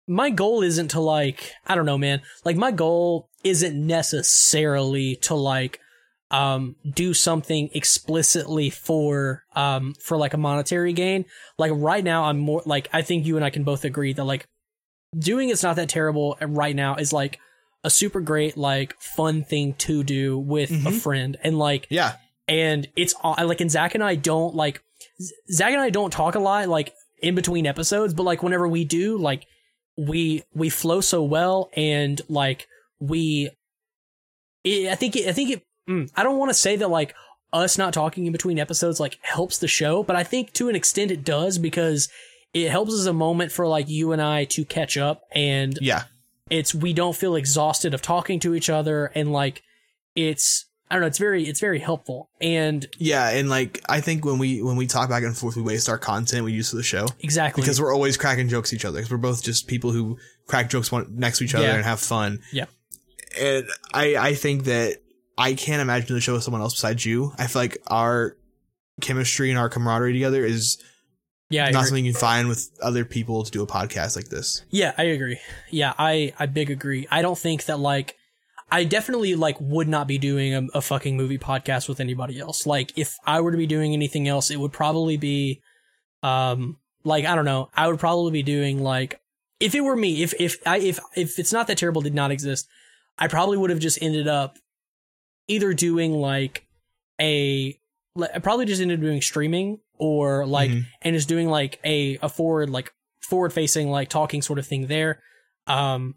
My goal isn't to like I don't know, man. Like my goal isn't necessarily to like um do something explicitly for um for like a monetary gain. Like right now i'm more like i think you and i can both agree that like doing it's not that terrible right now is like a super great like fun thing to do with a Mhm. friend. And like Yeah, and it's like and zach and i don't like zach and i don't talk a lot like in between episodes but like whenever we do like we we flow so well and like we it, i think it, i think it mm, i don't want to say that like us not talking in between episodes like helps the show but i think to an extent it does because it helps as a moment for like you and i to catch up and yeah. it's we don't feel exhausted of talking to each other and like it's i don't know it's very it's very helpful and Yeah, and like I think when we when we talk back and forth, we waste our content we use for the show exactly because we're always cracking jokes at each other. Because we're both just people who crack jokes one next to each other Yeah. and have fun. Yeah. and I I think that I can't imagine doing the show with someone else besides you. I feel like our chemistry and our camaraderie together is yeah I not agree. something you can find with other people to do a podcast like this. yeah i agree yeah i i big agree i don't think that like i definitely like would not be doing a, a fucking movie podcast with anybody else like if i were to be doing anything else it would probably be um like i don't know i would probably be doing like if it were me if if i if if it's not that terrible did not exist i probably would have just ended up either doing like a probably just ended up doing streaming or like Mhm. and just doing like a a forward like forward facing, like talking sort of thing there. Um,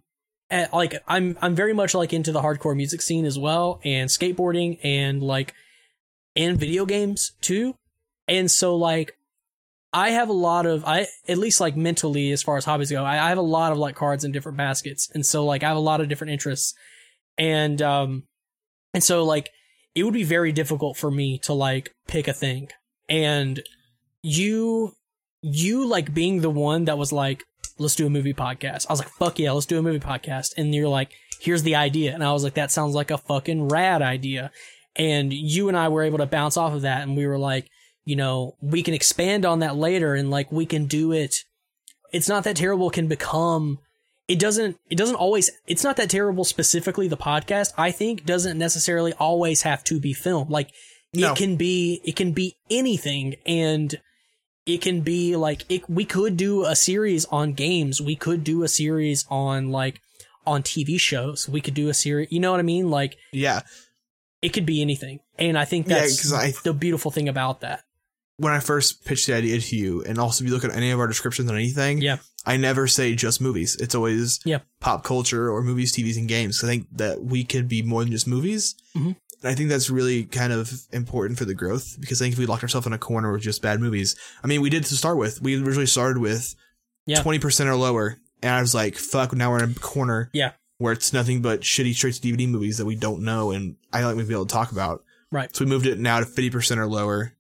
and, like I'm I'm very much like into the hardcore music scene as well, and skateboarding and like and video games too. And so like I have a lot of I at least like mentally as far as hobbies go, I, I have a lot of like cards in different baskets. And so like I have a lot of different interests. And um and so like it would be very difficult for me to like pick a thing. And you you like being the one that was like, let's do a movie podcast. I was like, fuck yeah, let's do a movie podcast. And you're like, here's the idea. And I was like, that sounds like a fucking rad idea. And you and I were able to bounce off of that. And we were like, you know, we can expand on that later and like we can do it. It's not that terrible can become it doesn't it doesn't always it's not that terrible specifically the podcast i think doesn't necessarily always have to be film like No. it can be it can be anything and it can be like it, we could do a series on games. We could do a series on like on tv shows. We could do a series you know what i mean? Like Yeah. it could be anything. And i think Yeah, that's 'cause I- the beautiful thing about that When I first pitched the idea to you, and also if you look at any of our descriptions on anything, Yeah. I never say just movies. It's always Yeah. pop culture or movies, TVs, and games. I think that we could be more than just movies. Mhm. And I think that's really kind of important for the growth because I think if we locked ourselves in a corner with just bad movies, I mean, we did to start with. We originally started with Yeah. 20% or lower. And I was like, fuck, now we're in a corner Yeah. where it's nothing but shitty straight to DVD movies that we don't know and I don't think we'd be able to talk about. Right. So we moved it now to 50% or lower.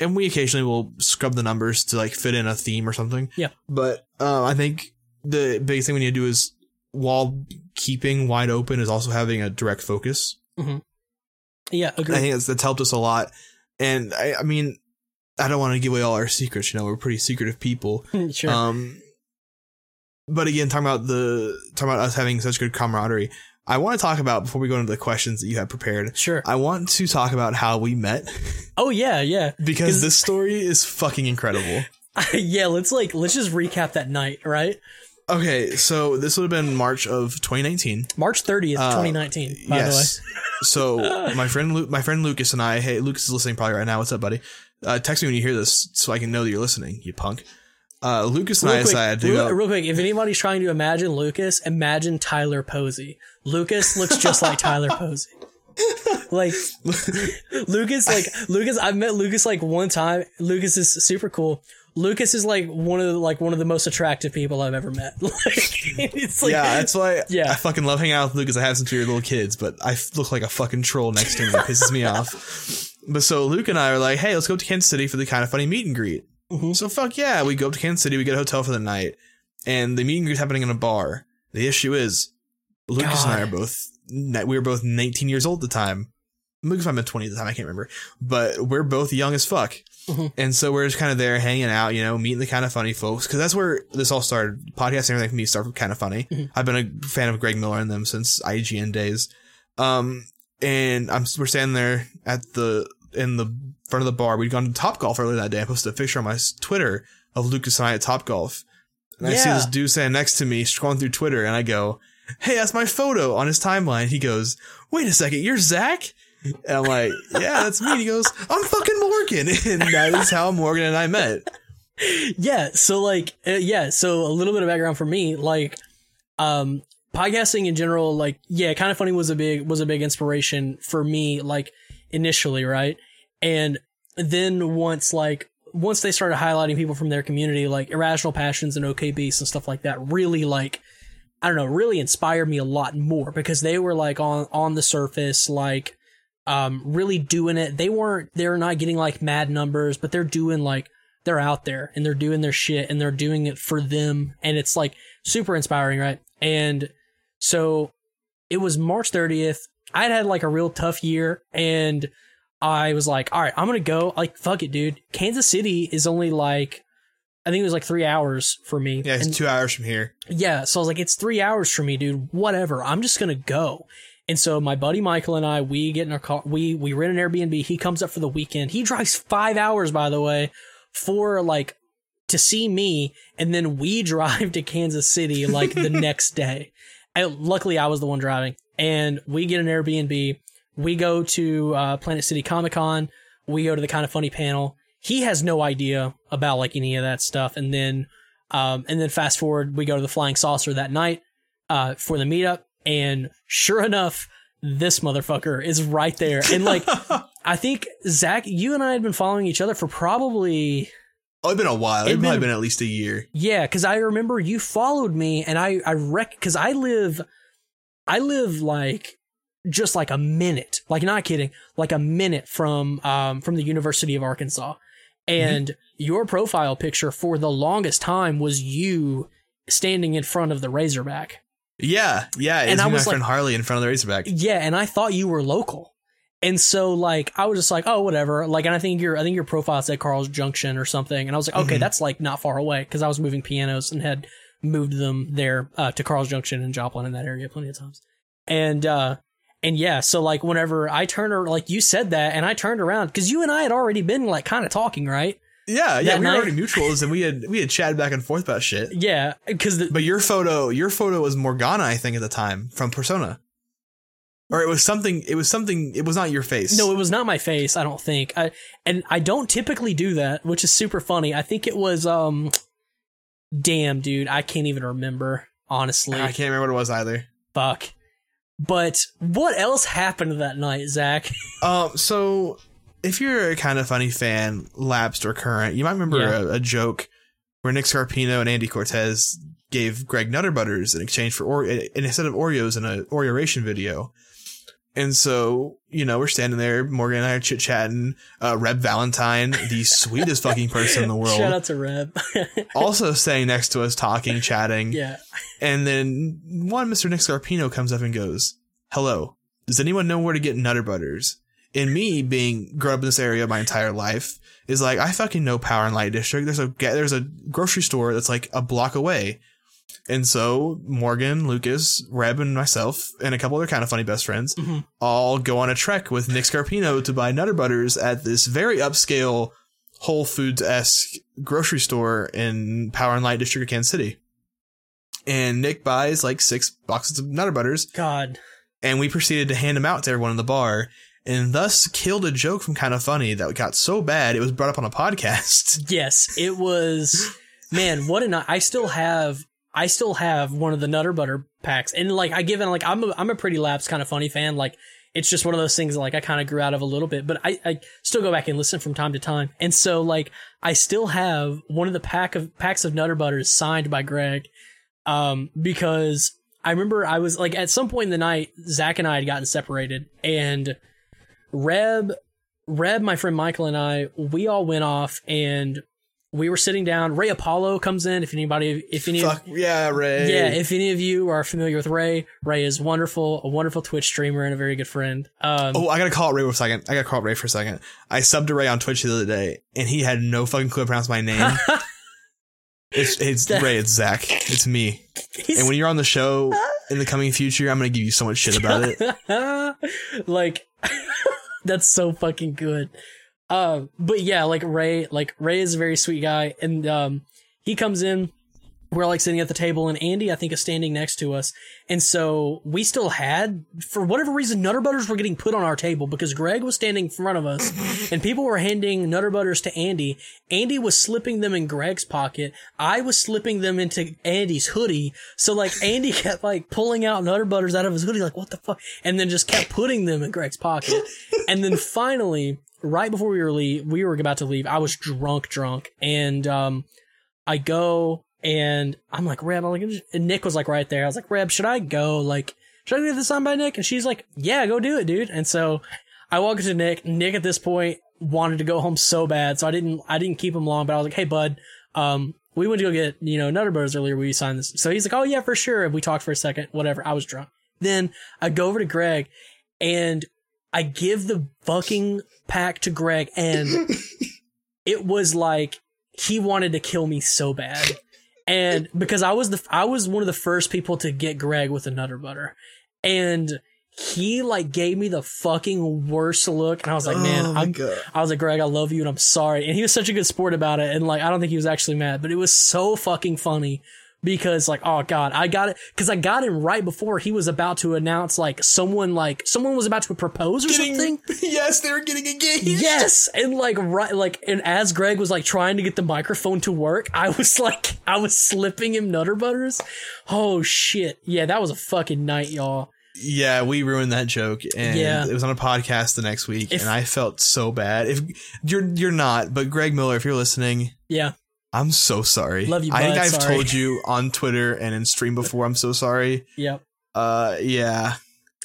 And we occasionally will scrub the numbers to like fit in a theme or something. Yeah. But uh, I think the biggest thing we need to do is while keeping wide open is also having a direct focus. yeah I think that's, that's helped us a lot. And I, I mean, I don't want to give away all our secrets. You know, we're pretty secretive people. <laughs> sure Um, but again, talking about the talking about us having such good camaraderie, I want to talk about before we go into the questions that you have prepared. sure I want to talk about how we met oh yeah yeah because this story is fucking incredible. <laughs> yeah, let's like let's just recap that night, right? Okay, so this would have been March of 2019. March 30th, Uh, 2019, by yes. so <laughs> my friend Lu- my friend Lucas and I, hey, Lucas is listening probably right now. What's up, buddy? Uh, text me when you hear this so I can know that you're listening, you punk. Uh, Lucas and way. I Real quick, decided to real, go. real quick, if anybody's trying to imagine Lucas, imagine Tyler Posey. Lucas looks just like Tyler Posey. Like Lucas, like Lucas, I've met Lucas like one time. Lucas is super cool. Lucas is like one of the, like one of the most attractive people I've ever met. <laughs> Like it's like yeah, that's why Yeah. I fucking love hanging out with Lucas. I have since we were little kids, but I look like a fucking troll next to him. It pisses me off. But so Luke and I are like, hey, let's go up to Kansas City for the Kinda Funny meet and greet. Mhm. So fuck yeah, we go up to Kansas City, we get a hotel for the night, and the meet and greet's happening in a bar. The issue is, Lucas and I are both we were both 19 years old at the time. Lucas might have been 20 at the time, I can't remember. But we're both young as fuck. Mhm. And so we're just kind of there hanging out, you know, meeting the Kinda Funny folks. Cause that's where this all started. Podcasting and everything for me started from Kinda Funny. Mhm. I've been a fan of Greg Miller and them since IGN days. Um, and I'm, we're standing there at the, in the front of the bar. We'd gone to Top Golf earlier that day. I posted a picture on my Twitter of Lucas and I at Top Golf. And I see this dude standing next to me scrolling through Twitter and I go, Hey, that's my photo on his timeline. He goes, Wait a second, you're Zach? And I'm like, Yeah, that's me. And he goes, I'm fucking Morgan. <laughs> And that is how Morgan and I met. yeah so like uh, yeah so a little bit of background for me like um podcasting in general like yeah Kinda Funny was a big was a big inspiration for me like initially right? And then once like once they started highlighting people from their community like irrational passions and okay beasts and stuff like that really like i don't know really inspired me a lot more because they were like on on the surface like um really doing it. They weren't they're not getting like mad numbers but they're doing like they're out there and they're doing their shit and they're doing it for them. And it's like super inspiring right? And so it was march 30th i'd had like a real tough year and i was like all right i'm gonna go like fuck it dude kansas city is only like i think it was like three hours for me Yeah, it's And- two hours from here. yeah, so I was like, it's three hours for me, dude. Whatever. I'm just gonna go. And so my buddy Michael and I, we get in our car, we we rent an Airbnb. He comes up for the weekend. He drives five hours, by the way, for like to see me, and then we <laughs> drive to Kansas City like the <laughs> next day. Luckily, I was the one driving, and we get an Airbnb. We go to uh, Planet City Comic Con. We go to the Kinda Funny panel. He has no idea about like any of that stuff, and then Um, and then fast forward, we go to the Flying Saucer that night uh, for the meetup, and sure enough, this motherfucker is right there. And like, <laughs> I think Zach, you and I had been following each other for probably Oh, it's been a while. It's It'd probably been- been at least a year. yeah, because I remember you followed me, and I I rec because I live, I live like just like a minute, like not kidding, like a minute from um from the University of Arkansas, and your profile picture for the longest time was you standing in front of the Razorback. Yeah, yeah. And I was my friend like- Harley in front of the Razorback. Yeah, and I thought you were local. And so like I was just like, oh whatever. Like and I think your I think your profile said Carl's Junction or something. And I was like, okay, Mhm. that's like not far away because I was moving pianos and had moved them there uh, to Carl's Junction and Joplin in that area plenty of times. And uh and yeah, so like whenever I turned or like you said that and I turned around because you and I had already been like kind of talking, right? Yeah, yeah. That We were already mutuals, and we had we had chatted back and forth about shit. Yeah, because But your photo, your photo was Morgana, I think, at the time from Persona, or it was something. It was something. It was not your face. No, it was not my face. I don't think. I and I don't typically do that, which is super funny. I think it was um, damn dude, I can't even remember honestly. I can't remember what it was either. Fuck. But what else happened that night, Zach? <laughs> Um, so if you're a Kinda Funny fan, lapsed or current, you might remember Yeah. a, a joke where Nick Scarpino and Andy Cortez gave Greg Nutter Butters in exchange for or and instead of Oreos in a Oreoration video. And so, you know, we're standing there, Morgan and I are chit chatting. Uh, Reb Valentine, the <laughs> sweetest fucking person in the world, Shout out to Reb. <laughs> also staying next to us, talking, chatting. yeah. And then one Mr. Nick Scarpino comes up and goes, Hello, does anyone know where to get Nutter Butters? And me, being grown up in this area my entire life, is like, I fucking know Power and Light District. There's a there's a grocery store that's like a block away. And so Morgan, Lucas, Reb, and myself, and a couple other Kinda Funny best friends, Mhm. all go on a trek with Nick Scarpino to buy Nutter Butters at this very upscale Whole Foods esque grocery store in Power and Light District of Kansas City. And Nick buys like six boxes of Nutter Butters, God. and we proceeded to hand them out to everyone in the bar, and thus killed a joke from Kinda Funny that got so bad it was brought up on a <laughs> podcast. Yes, it was. Man, what an I still have. I still have one of the Nutter Butter packs, and like I give it like I'm a I'm a pretty lapsed Kinda Funny fan. Like it's just one of those things that, like I kind of grew out of a little bit, but I I still go back and listen from time to time, and so like I still have one of the pack of packs of Nutter Butters signed by Greg, um because I remember I was like at some point in the night Zach and I had gotten separated, and Reb Reb, my friend Michael, and I, we all went off and we were sitting down. Ray Apollo comes in. If anybody, if any, Fuck yeah, Ray. yeah, if any of you are familiar with Ray, Ray is wonderful, a wonderful Twitch streamer and a very good friend. Um, Oh, I gotta call it Ray for a second. I gotta call it Ray for a second. I subbed to Ray on Twitch the other day, and he had no fucking clue how to pronounce my name. <laughs> it's it's Ray. It's Zach. It's me. And when you're on the show in the coming future, I'm gonna give you so much shit about it. <laughs> like <laughs> that's so fucking good. Uh, but yeah, like Ray, like Ray is a very sweet guy, and um, he comes in. We're like sitting at the table, and Andy, I think, is standing next to us, and so we still had, for whatever reason, Nutter Butters were getting put on our table because Greg was standing in front of us, <laughs> and people were handing Nutter Butters to Andy. Andy was slipping them in Greg's pocket. I was slipping them into Andy's hoodie. So like Andy <laughs> kept like pulling out Nutter Butters out of his hoodie, like what the fuck, and then just kept putting them in Greg's pocket. <laughs> and then finally, right before we were leave, we were about to leave. I was drunk, drunk, and um, I go and I'm like Reb, I'm like, and Nick was like right there. I was like Reb, should I go? Like, should I get this signed by Nick? And she's like, Yeah, go do it, dude. And so I walk into Nick. Nick at this point wanted to go home so bad, so I didn't I didn't keep him long. But I was like, Hey, bud, um, we went to go get you know Nutter Butters earlier. We signed this, so he's like, Oh yeah, for sure. And we talked for a second, whatever. I was drunk. Then I go over to Greg, and I give the fucking pack to Greg, and <laughs> it was like he wanted to kill me so bad. And because I was the I was one of the first people to get Greg with a nutter butter. And he like gave me the fucking worst look and I was like, oh man, oh I'm god. I was like, Greg, I love you and I'm sorry. And he was such a good sport about it. And like, I don't think he was actually mad, but it was so fucking funny because like oh god I got it because I got him right before he was about to announce like someone like someone was about to propose or Getting- something. <laughs> yes, they were getting engaged. Yes, and like right, like, and as Greg was like trying to get the microphone to work, I was <laughs> like, I was slipping him Nutter Butters. Oh shit! Yeah, that was a fucking night, y'all. Yeah, we ruined that joke, and Yeah. it was on a podcast the next week, If- and I felt so bad. If you're you're not, but Greg Miller, if you're listening, Yeah, I'm so sorry. Love you, I think I've Sorry. told you on Twitter and in stream before. I'm so sorry. yep, Uh, yeah,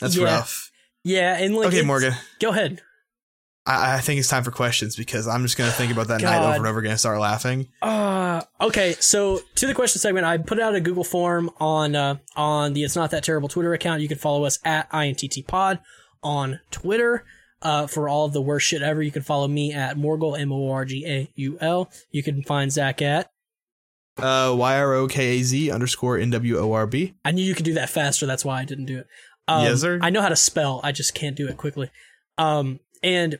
that's Yeah. rough. yeah, and like, Okay, Morgan, go ahead. I, I think it's time for questions because I'm just gonna think about that night over and over again and start laughing. Uh, okay, so to the question segment, I put out a Google form on uh, on the It's Not That Terrible Twitter account. You can follow us at INTT Pod on Twitter. Uh, for all of the worst shit ever, you can follow me at Morgul M O R G A U L. You can find Zach at. Uh, Y R O K A Z underscore N W O R B. I knew you could do that faster. That's why I didn't do it. Um, Yes, sir. I know how to spell. I just can't do it quickly. Um, and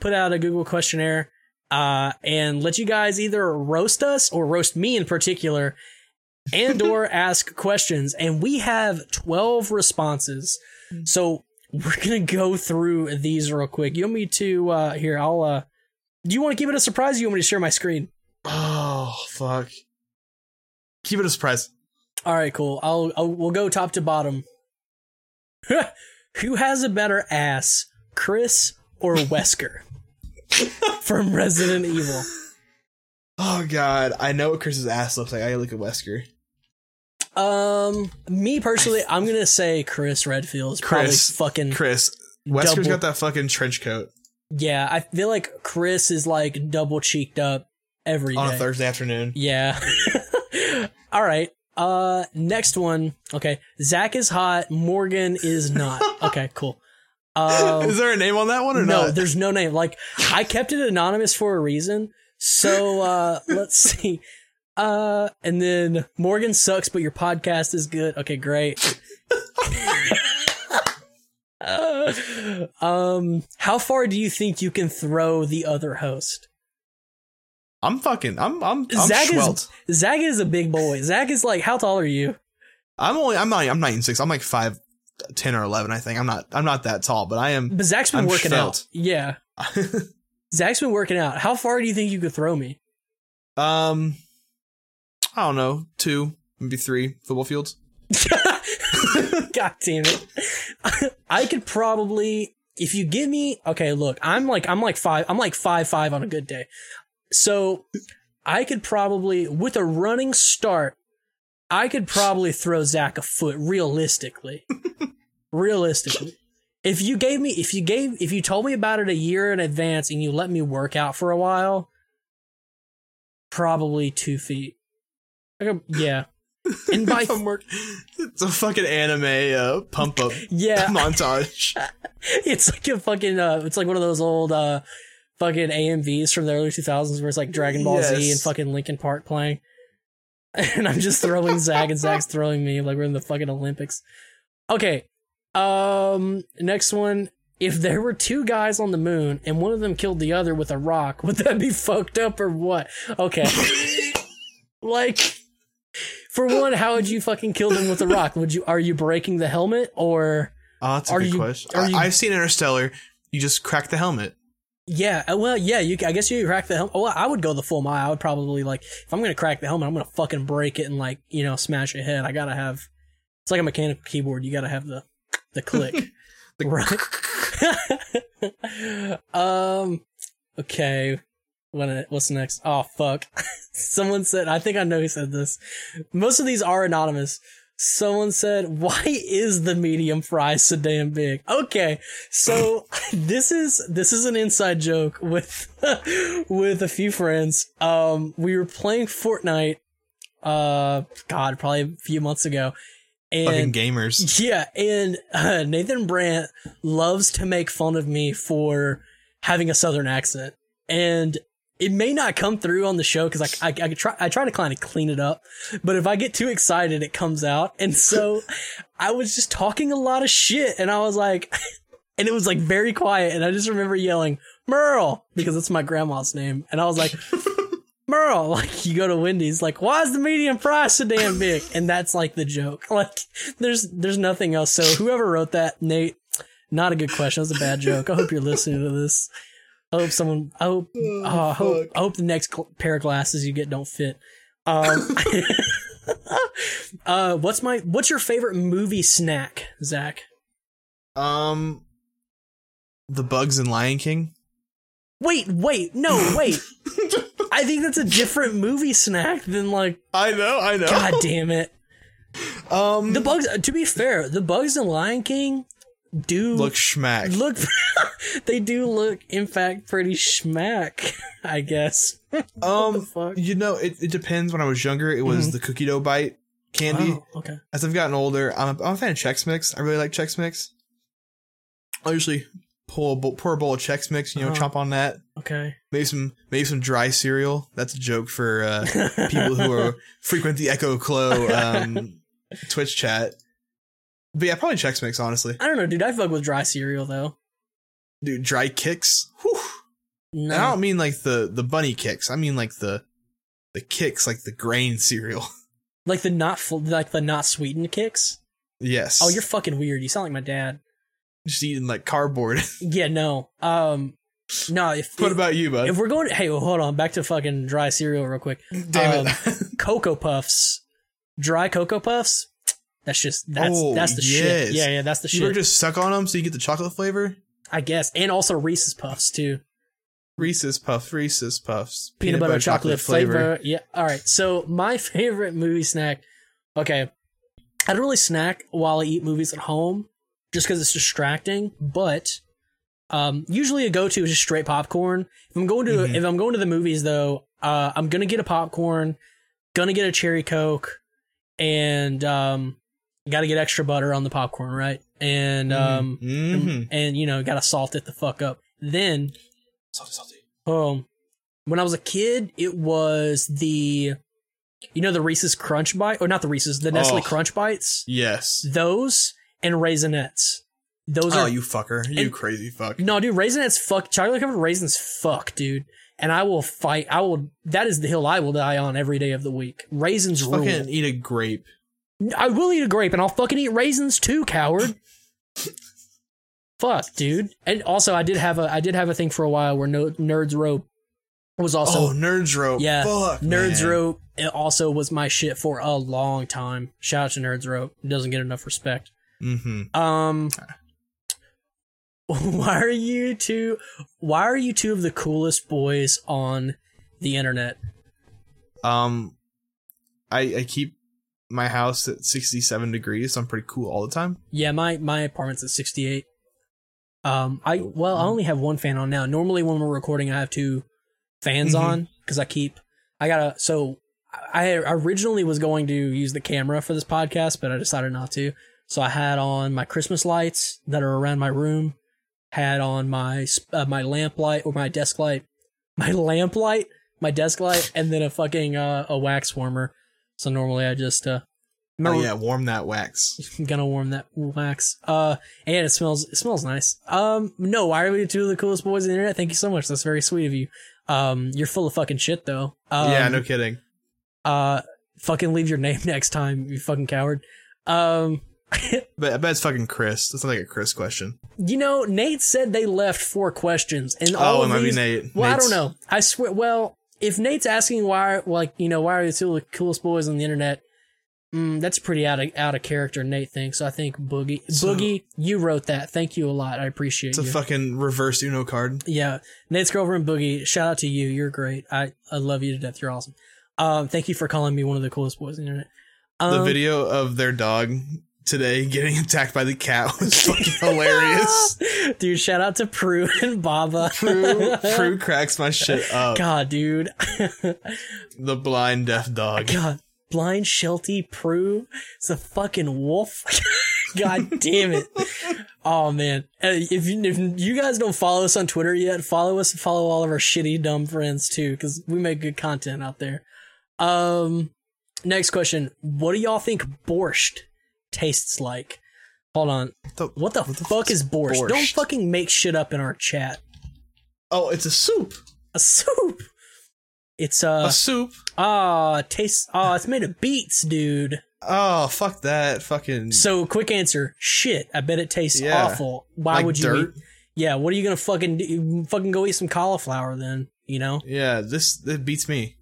put out a Google questionnaire, uh, and let you guys either roast us or roast me in particular, and or <laughs> ask questions. And we have 12 responses. So we're to go through these real quick. You want me to, uh, here, I'll, uh, do you want to keep it a surprise? Or you want me to share my screen? Oh fuck! Keep it a surprise. All right, cool. I'll, I'll we'll go top to bottom. <laughs> Who has a better ass, Chris or Wesker <laughs> from Resident Evil? Oh god, I know what Chris's ass looks like. I look at Wesker. Um, me personally, I'm gonna say Chris Redfield is probably Chris. fucking Chris, Wesker's Double- got that fucking trench coat yeah. I feel like Chris is like double cheeked up every on a Thursday afternoon. Yeah. <laughs> All right. Uh, next one. Okay, Zach is hot. Morgan is not. <laughs> Okay, cool. Um, Is there a name on that one or no, not? there's no name. Like I kept it anonymous for a reason. So uh let's <laughs> see. Uh and then Morgan sucks, but your podcast is good. Okay, great. Uh, <laughs> um how far do you think you can throw the other host? I'm fucking. I'm. I'm. I'm Zach is Zach is a big boy. Zach is like how tall are you? I'm only. I'm not. I'm not even six. I'm like five, ten or eleven. I think. I'm not. I'm not that tall, but I am. But Zach's been I'm working out. Yeah. <laughs> Zach's been working out. How far do you think you could throw me? um. I don't know. Two, maybe three football fields. <laughs> God damn it. I could probably if you give me okay, look, I'm like I'm like five I'm like five five on a good day. So I could probably with a running start, I could probably throw Zach a foot realistically. <laughs> realistically. If you gave me if you gave if you told me about it a year in advance and you let me work out for a while, probably two feet. I could- yeah. <laughs> And by work. It's a fucking anime uh, pump up <laughs> yeah, <laughs> montage. it's like a fucking uh it's like one of those old uh fucking AMVs from the early 2000s where it's like Dragon Ball Z and fucking Linkin Park playing. And I'm just throwing Zach and Zach's throwing me like we're in the fucking Olympics. Okay. Um next one if there were two guys on the moon and one of them killed the other with a rock, would that be fucked up or what? Okay. like for one, how would you fucking kill them with a rock? Would you are you breaking the helmet or Oh, that's a good you- question. are you- I, I've seen Interstellar. You just crack the helmet. Yeah, uh, well, yeah, you. I guess you crack the helmet. Well, I would go the full mile. I would probably like if I'm gonna crack the helmet, I'm gonna fucking break it and like you know smash your head. I gotta have. It's like a mechanical keyboard. You gotta have the the click. <laughs> The- right. <laughs> um. Okay. What? What's next? Oh fuck! <laughs> Someone said. I think I know who said this. Most of these are anonymous. Someone said, <laughs> "Why is the medium fry so damn big?" Okay, so <laughs> this is this is an inside joke with with a few friends. Um, we were playing Fortnite. Uh, God, probably a few months ago, Fucking and gamers. yeah, and uh, Nathan Brandt loves to make fun of me for having a southern accent, and it may not come through on the show because I, I, I try I try to kind of clean it up, but if I get too excited, it comes out, and so <laughs> I was just talking a lot of shit, and I was like, <laughs> and it was like very quiet, and I just remember yelling Merle because that's my grandma's name, and I was like. <laughs> Merle, like you go to Wendy's, like, why is the medium fry so damn big? And that's like the joke. Like, there's there's nothing else. So whoever wrote that, Nate, not a good question. That was a bad joke. I hope you're listening to this. I hope someone. I hope. <laughs> Oh, I hope. I hope the next cl- pair of glasses you get don't fit. Um, <laughs> uh, what's my What's your favorite movie snack, Zach? Um, the bugs in Lion King. Wait, wait, no, wait. <laughs> I think that's a different movie snack than like. I know, I know. God damn it. Um, The bugs. To be fair, the bugs in Lion King do look schmack. look. <laughs> they do look, in fact, pretty schmack. <laughs> I guess. <laughs> um, you know, it, it depends. When I was younger, it was the cookie dough bite candy. Oh, okay. As I've gotten older, I'm a, I'm a fan of Chex Mix. I really like Chex Mix. I'll usually pull a bowl, pour a bowl of Chex Mix, you know, Uh-huh. chomp on that. Okay. Maybe some maybe some dry cereal. That's a joke for uh, people who are frequent the Echo Clo um, Twitch chat. But yeah, probably Chex Mix, honestly. I don't know, dude. I fuck with dry cereal though. Dude, dry Kix. Whew. No. And I don't mean like the the bunny Kix. I mean like the the Kix, like the grain <laughs> cereal. like the not full, like the not sweetened Kix. yes. Oh, you're fucking weird. You sound like my dad. just eating like cardboard. <laughs> Yeah, no. Um, no. If what about you, bud? if we're going, hey, well, hold on. Back to fucking dry cereal real quick. Damn um, it. <laughs> Cocoa Puffs, dry Cocoa Puffs. That's just that's Oh, that's the yes. shit. Yeah, yeah, that's the shit. you shit. just suck on them so you get the chocolate flavor? I guess, and also Reese's Puffs too. Reese's Puffs, Reese's Puffs, Peanut, butter, chocolate, flavor. Yeah. All right. So my <laughs> favorite movie snack. Okay, I don't really snack while I eat movies at home, just because it's distracting. But um, usually a go-to is just straight popcorn. If I'm going to Mhm. if I'm going to the movies though, uh, I'm gonna get a popcorn, gonna get a cherry coke, and um, got to get extra butter on the popcorn, right? And um, mm-hmm. and you know, got to salt it the fuck up. Then salty, salty. um, when I was a kid, it was the, you know, the Reese's Crunch Bite, or not the Reese's, the Nestle Oh. Crunch Bites. Yes. Those and Raisinets. Those Oh, are you fucker! You and- crazy fuck! no, dude. Raisinets, fuck. Chocolate covered raisins, fuck, dude. And I will fight. I will. That is the hill I will die on every day of the week. Raisins Just rule. fucking eat a grape. I will eat a grape, and I'll fucking eat raisins too, coward. Fuck, dude. And also, I did have a I did have a thing for a while where no, Nerds Rope was also oh, Nerds Rope. Yeah, Fuck, Nerds man. Rope it also was my shit for a long time. Shout out to Nerds Rope. It doesn't get enough respect. Mm-hmm. Um <laughs> why are you two why are you two of the coolest boys on the internet? Um, I I keep my house at sixty-seven degrees. So I'm pretty cool all the time. Yeah, my my apartment's at 68. Um I well, I only have one fan on now. Normally when we're recording I have two fans Mhm. on cuz I keep I got to so I originally was going to use the camera for this podcast, but I decided not to. So I had on my Christmas lights that are around my room, had on my uh, my lamp light or my desk light, <laughs> my lamp light, my desk light, and then a fucking uh, a wax warmer. So normally I just uh, Oh yeah, warm that wax. I'm <laughs> gonna warm that wax. Uh, and it smells it smells nice. Um, no, why are we two of the coolest boys on the internet? Thank you so much. That's very sweet of you. Um, you're full of fucking shit though. Um, yeah, no kidding. Uh, fucking leave your name <laughs> next time, you fucking coward. Um, <laughs> But I bet it's fucking Chris. That's not like a Chris question. you know, Nate said they left four questions, and all Oh, it of might be these. Nate. Well, Nate's- I don't know. I swear. Well, if Nate's asking why, like, you know, why are you two the coolest boys on the internet? Mm, that's pretty out of out of character, Nate thinks. So I think Boogie, So- Boogie, you wrote that. Thank you a lot. I appreciate it. It's a fucking reverse Uno card. yeah, Nate's girlfriend Boogie. Shout out to you. You're great. I I love you to death. You're awesome. Um, thank you for calling me one of the coolest boys on the internet. Um, the video of their dog today getting attacked by the cat was <laughs> fucking hilarious. <laughs> dude. Shout out to Prue and Baba. Prue, <laughs> Prue cracks my shit up. God, dude. The blind deaf dog. God, blind Shelty Prue is a fucking wolf. God damn it. Oh man. Uh, If you, if you guys don't follow us on Twitter yet, follow us and follow all of our shitty dumb friends too, because we make good content out there. Um next question. What do y'all think borscht tastes like? Hold on. The- What the what the fuck is borscht? borscht? Don't fucking make shit up in our chat. oh, it's a soup. A soup. It's A uh soup. ah taste ah it's made of beets, dude. Oh fuck that fucking So quick answer, shit. I bet it tastes Yeah. awful. Why like would you? dirt. Eat, yeah, what are you gonna fucking do? Fucking go eat some cauliflower then? You know. Yeah, this it beats me.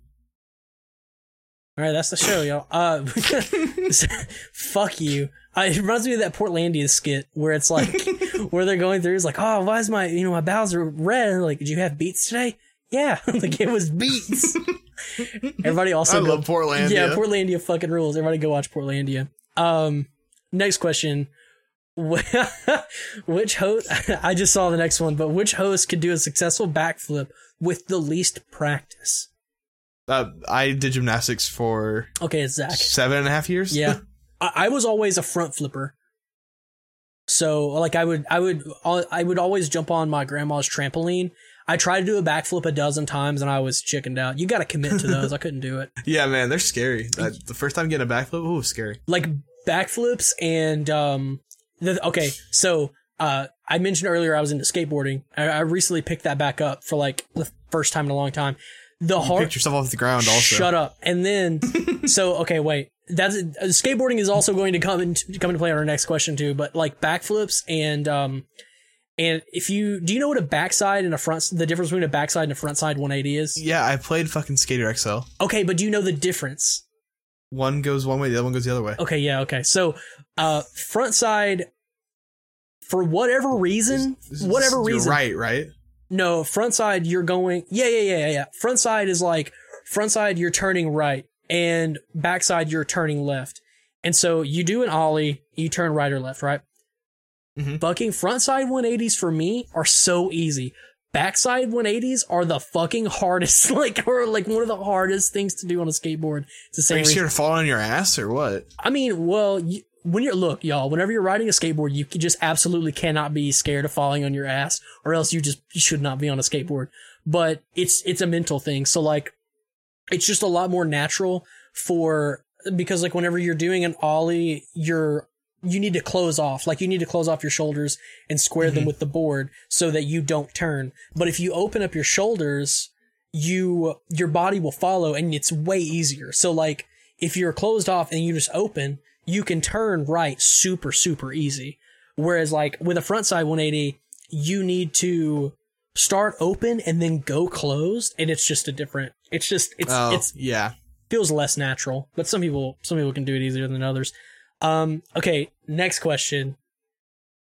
All right, that's the show, y'all. Uh, <laughs> fuck you. Uh, it reminds me of that Portlandia skit where it's like, <laughs> where they're going through. It's like, oh, why is my, you know, my bowels are red? Like, did you have beets today? Yeah, <laughs> like it was beets. Everybody also I go- love Portlandia. yeah, Portlandia fucking rules. Everybody go watch Portlandia. Um, next question. which host? I just saw the next one, but which host could do a successful backflip with the least practice? Uh, I did gymnastics for Okay, it's Zach. seven and a half years. Yeah, <laughs> I, I was always a front flipper. So like I would I would I would always jump on my grandma's trampoline. I tried to do a backflip a dozen times and I was chickened out. You got to commit to those. I couldn't do it. <laughs> yeah, man, they're scary. The first time getting a backflip, ooh, scary. Like backflips and um the okay, so uh I mentioned earlier I was into skateboarding. I, I recently picked that back up for like the first time in a long time. The hard picked yourself off the ground. Also, Shut up. And then, <laughs> so okay, wait. That's uh, skateboarding is also going to come into come into play on our next question too. But like backflips and um, and if you do you know what a backside and a front the difference between a backside and a front side 180 is? Yeah, I played fucking Skater XL. Okay, but do you know the difference? One goes one way, the other one goes the other way. Okay, yeah, okay. So, uh, front side, for whatever reason, whatever You're reason, right, right. No, front side you're going yeah, yeah, yeah, yeah, yeah. Front side is like front side you're turning right and backside you're turning left. And so you do an ollie, you turn right or left, right? Mhm. Bucking front side 180s for me are so easy. Backside 180s are the fucking hardest, <laughs> like, or like one of the hardest things to do on a skateboard. It's the Are you scared of falling on your ass or what? I mean, well, you, when you're look, y'all, whenever you're riding a skateboard, you just absolutely cannot be scared of falling on your ass, or else you just you should not be on a skateboard. But it's it's a mental thing. So like, it's just a lot more natural for because like whenever you're doing an ollie, you're you need to close off, like you need to close off your shoulders and square them Mhm. with the board so that you don't turn. But if you open up your shoulders, you your body will follow, and it's way easier. So like if you're closed off and you just open, you can turn right super, super easy. Whereas like with a front side 180, you need to start open and then go closed. And it's just a different, it's just, it's, oh, it's yeah. feels less natural, but some people, some people can do it easier than others. Um, okay. Next question.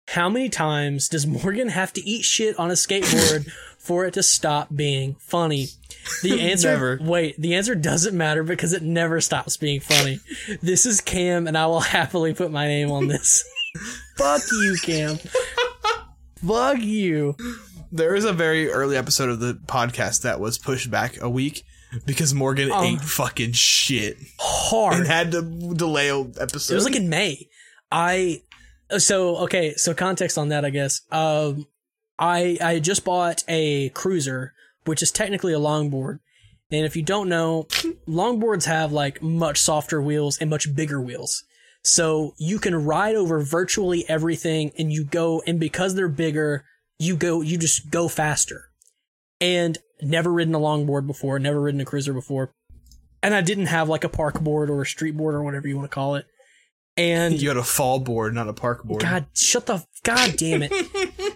How many times does <laughs> Morgan have to eat shit on a skateboard for it to stop being funny? The <laughs> answer, Never. wait, the answer doesn't matter because it never stops being funny. this is Cam, and I will happily put my name on this. <laughs> Fuck you, Cam. Fuck you. There is a very early episode of the podcast that was pushed back a week because Morgan Oh. ate fucking shit Hard. and had to delay a episode. It was like in May. I so okay, so context on that, I guess. Um, I I just bought a cruiser, which is technically a longboard. And if you don't know, longboards have like much softer wheels and much bigger wheels. So you can ride over virtually everything and you go, and because they're bigger, you go, you just go faster. And never ridden a longboard before, never ridden a cruiser before. And I didn't have like a park board or a street board or whatever you want to call it. And <laughs> you had a fall board, not a park board. God, shut the God damn it.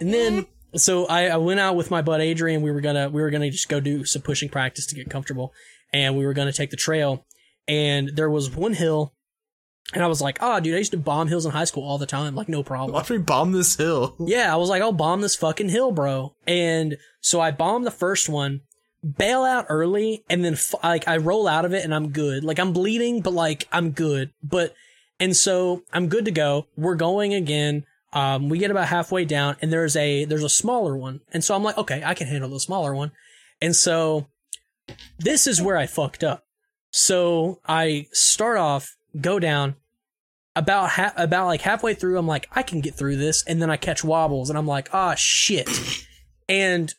and then so I, I went out with my bud Adrian. We were gonna we were gonna just go do some pushing practice to get comfortable, and we were gonna take the trail. And there was one hill, and I was like, "Oh, dude, I used to bomb hills in high school all the time, like no problem." Watch me bomb this hill. <laughs> Yeah, I was like, I'll bomb this fucking hill, bro. And so I bombed the first one, bail out early, and then f- like I roll out of it and I'm good. Like I'm bleeding, but like I'm good. But and so I'm good to go. We're going again. Um, we get about halfway down, and there's a there's a smaller one, and so I'm like, okay, I can handle the smaller one. And so this is where I fucked up. So I start off, go down, about ha- about like halfway through, I'm like, I can get through this, and then I catch wobbles, and I'm like, ah, shit. And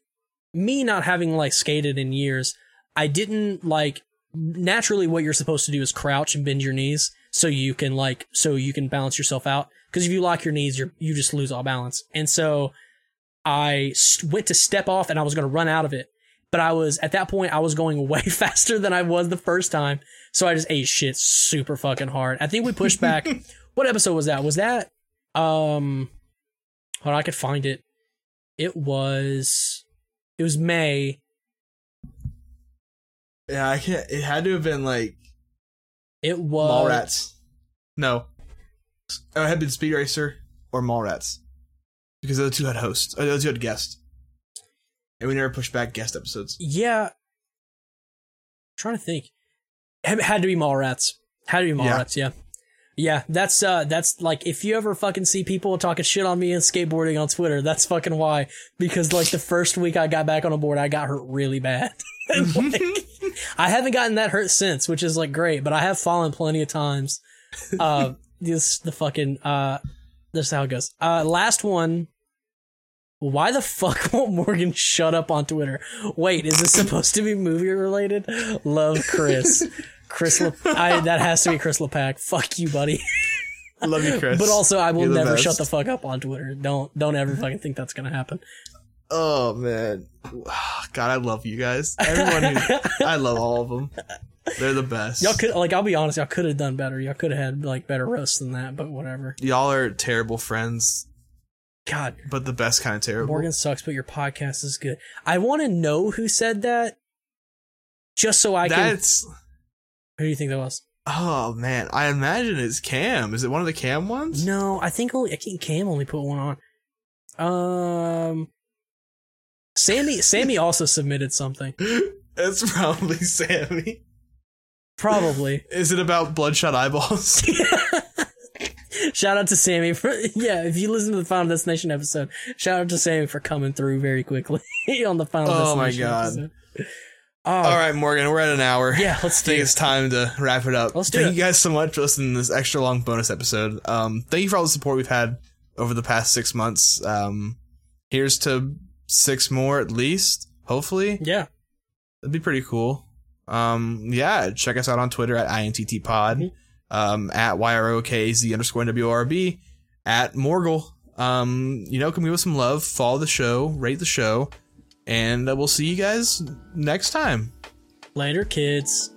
me not having like skated in years, I didn't like naturally what you're supposed to do is crouch and bend your knees so you can like so you can balance yourself out. Because if you lock your knees, you you just lose all balance. And so i went to step off, and I was going to run out of it, but I was at that point I was going <laughs> way faster than I was the first time, so I just ate shit super fucking hard. I think we pushed back. <laughs> what episode was that? Was that um? Hold on, I could find it. It was. It was May. Yeah, I can't. It had to have been like It was Mallrats. No, oh, it had been Speed Racer or Mallrats because the other two had hosts. Or the other two had guests, and we never pushed back guest episodes. Yeah. trying to think. It had to be Mallrats. Had to be Yeah. Mallrats, yeah. yeah. that's uh that's like if you ever fucking see people talking shit on me and skateboarding on Twitter, that's fucking why. Because like the first week I got back on a board, I got hurt really bad. <laughs> And, like, I haven't gotten that hurt since, which is like great, but I have fallen plenty of times. <laughs> Uh this the fucking uh this is how it goes. Uh last one why the fuck <laughs> won't Morgan shut up on Twitter? Wait, is this supposed to be movie related? Love Chris. <laughs> Chris, Le- I, that has to be Chris LePack. Fuck you, buddy. Love you, Chris. But also, I will never best. shut the fuck up on Twitter. Don't don't ever fucking think that's gonna happen. Oh man, <sighs> God, I love you guys. Everyone, who, <laughs> I love all of them. They're the best. Y'all could like, I'll be honest, y'all could have done better. Y'all could have had like better roasts than that, but whatever. Y'all are terrible friends, God, but the best kind of terrible. Morgan sucks, but your podcast is good. I want to know who said that, just so I can. Who do you think that was? oh man, I imagine it's Cam. Is it one of the Cam ones? No, I think only I think Cam only put one on. Um, Sammy <laughs> Sammy also submitted something. It's probably Sammy. Probably. <laughs> Is it about bloodshot eyeballs? <laughs> shout out to Sammy for yeah. If you listen to the Final Destination episode, shout out to Sammy for coming through very quickly on the Final Destination. Oh my God. episode. Oh, All right, Morgan, we're at an hour. Yeah, let's I think it. it's time to wrap it up. Let's do thank it. you guys so much for listening to this extra long bonus episode. Um, thank you for all the support we've had over the past six months. Um, here's to six more at least. Hopefully, Yeah, that'd be pretty cool. Um, yeah, check us out on Twitter at INTT Pod, Mhm. um, at YROKZ underscore WRB, at Morgul. Um, you know, come give us some love, follow the show, rate the show, and we'll see you guys next time. later, kids.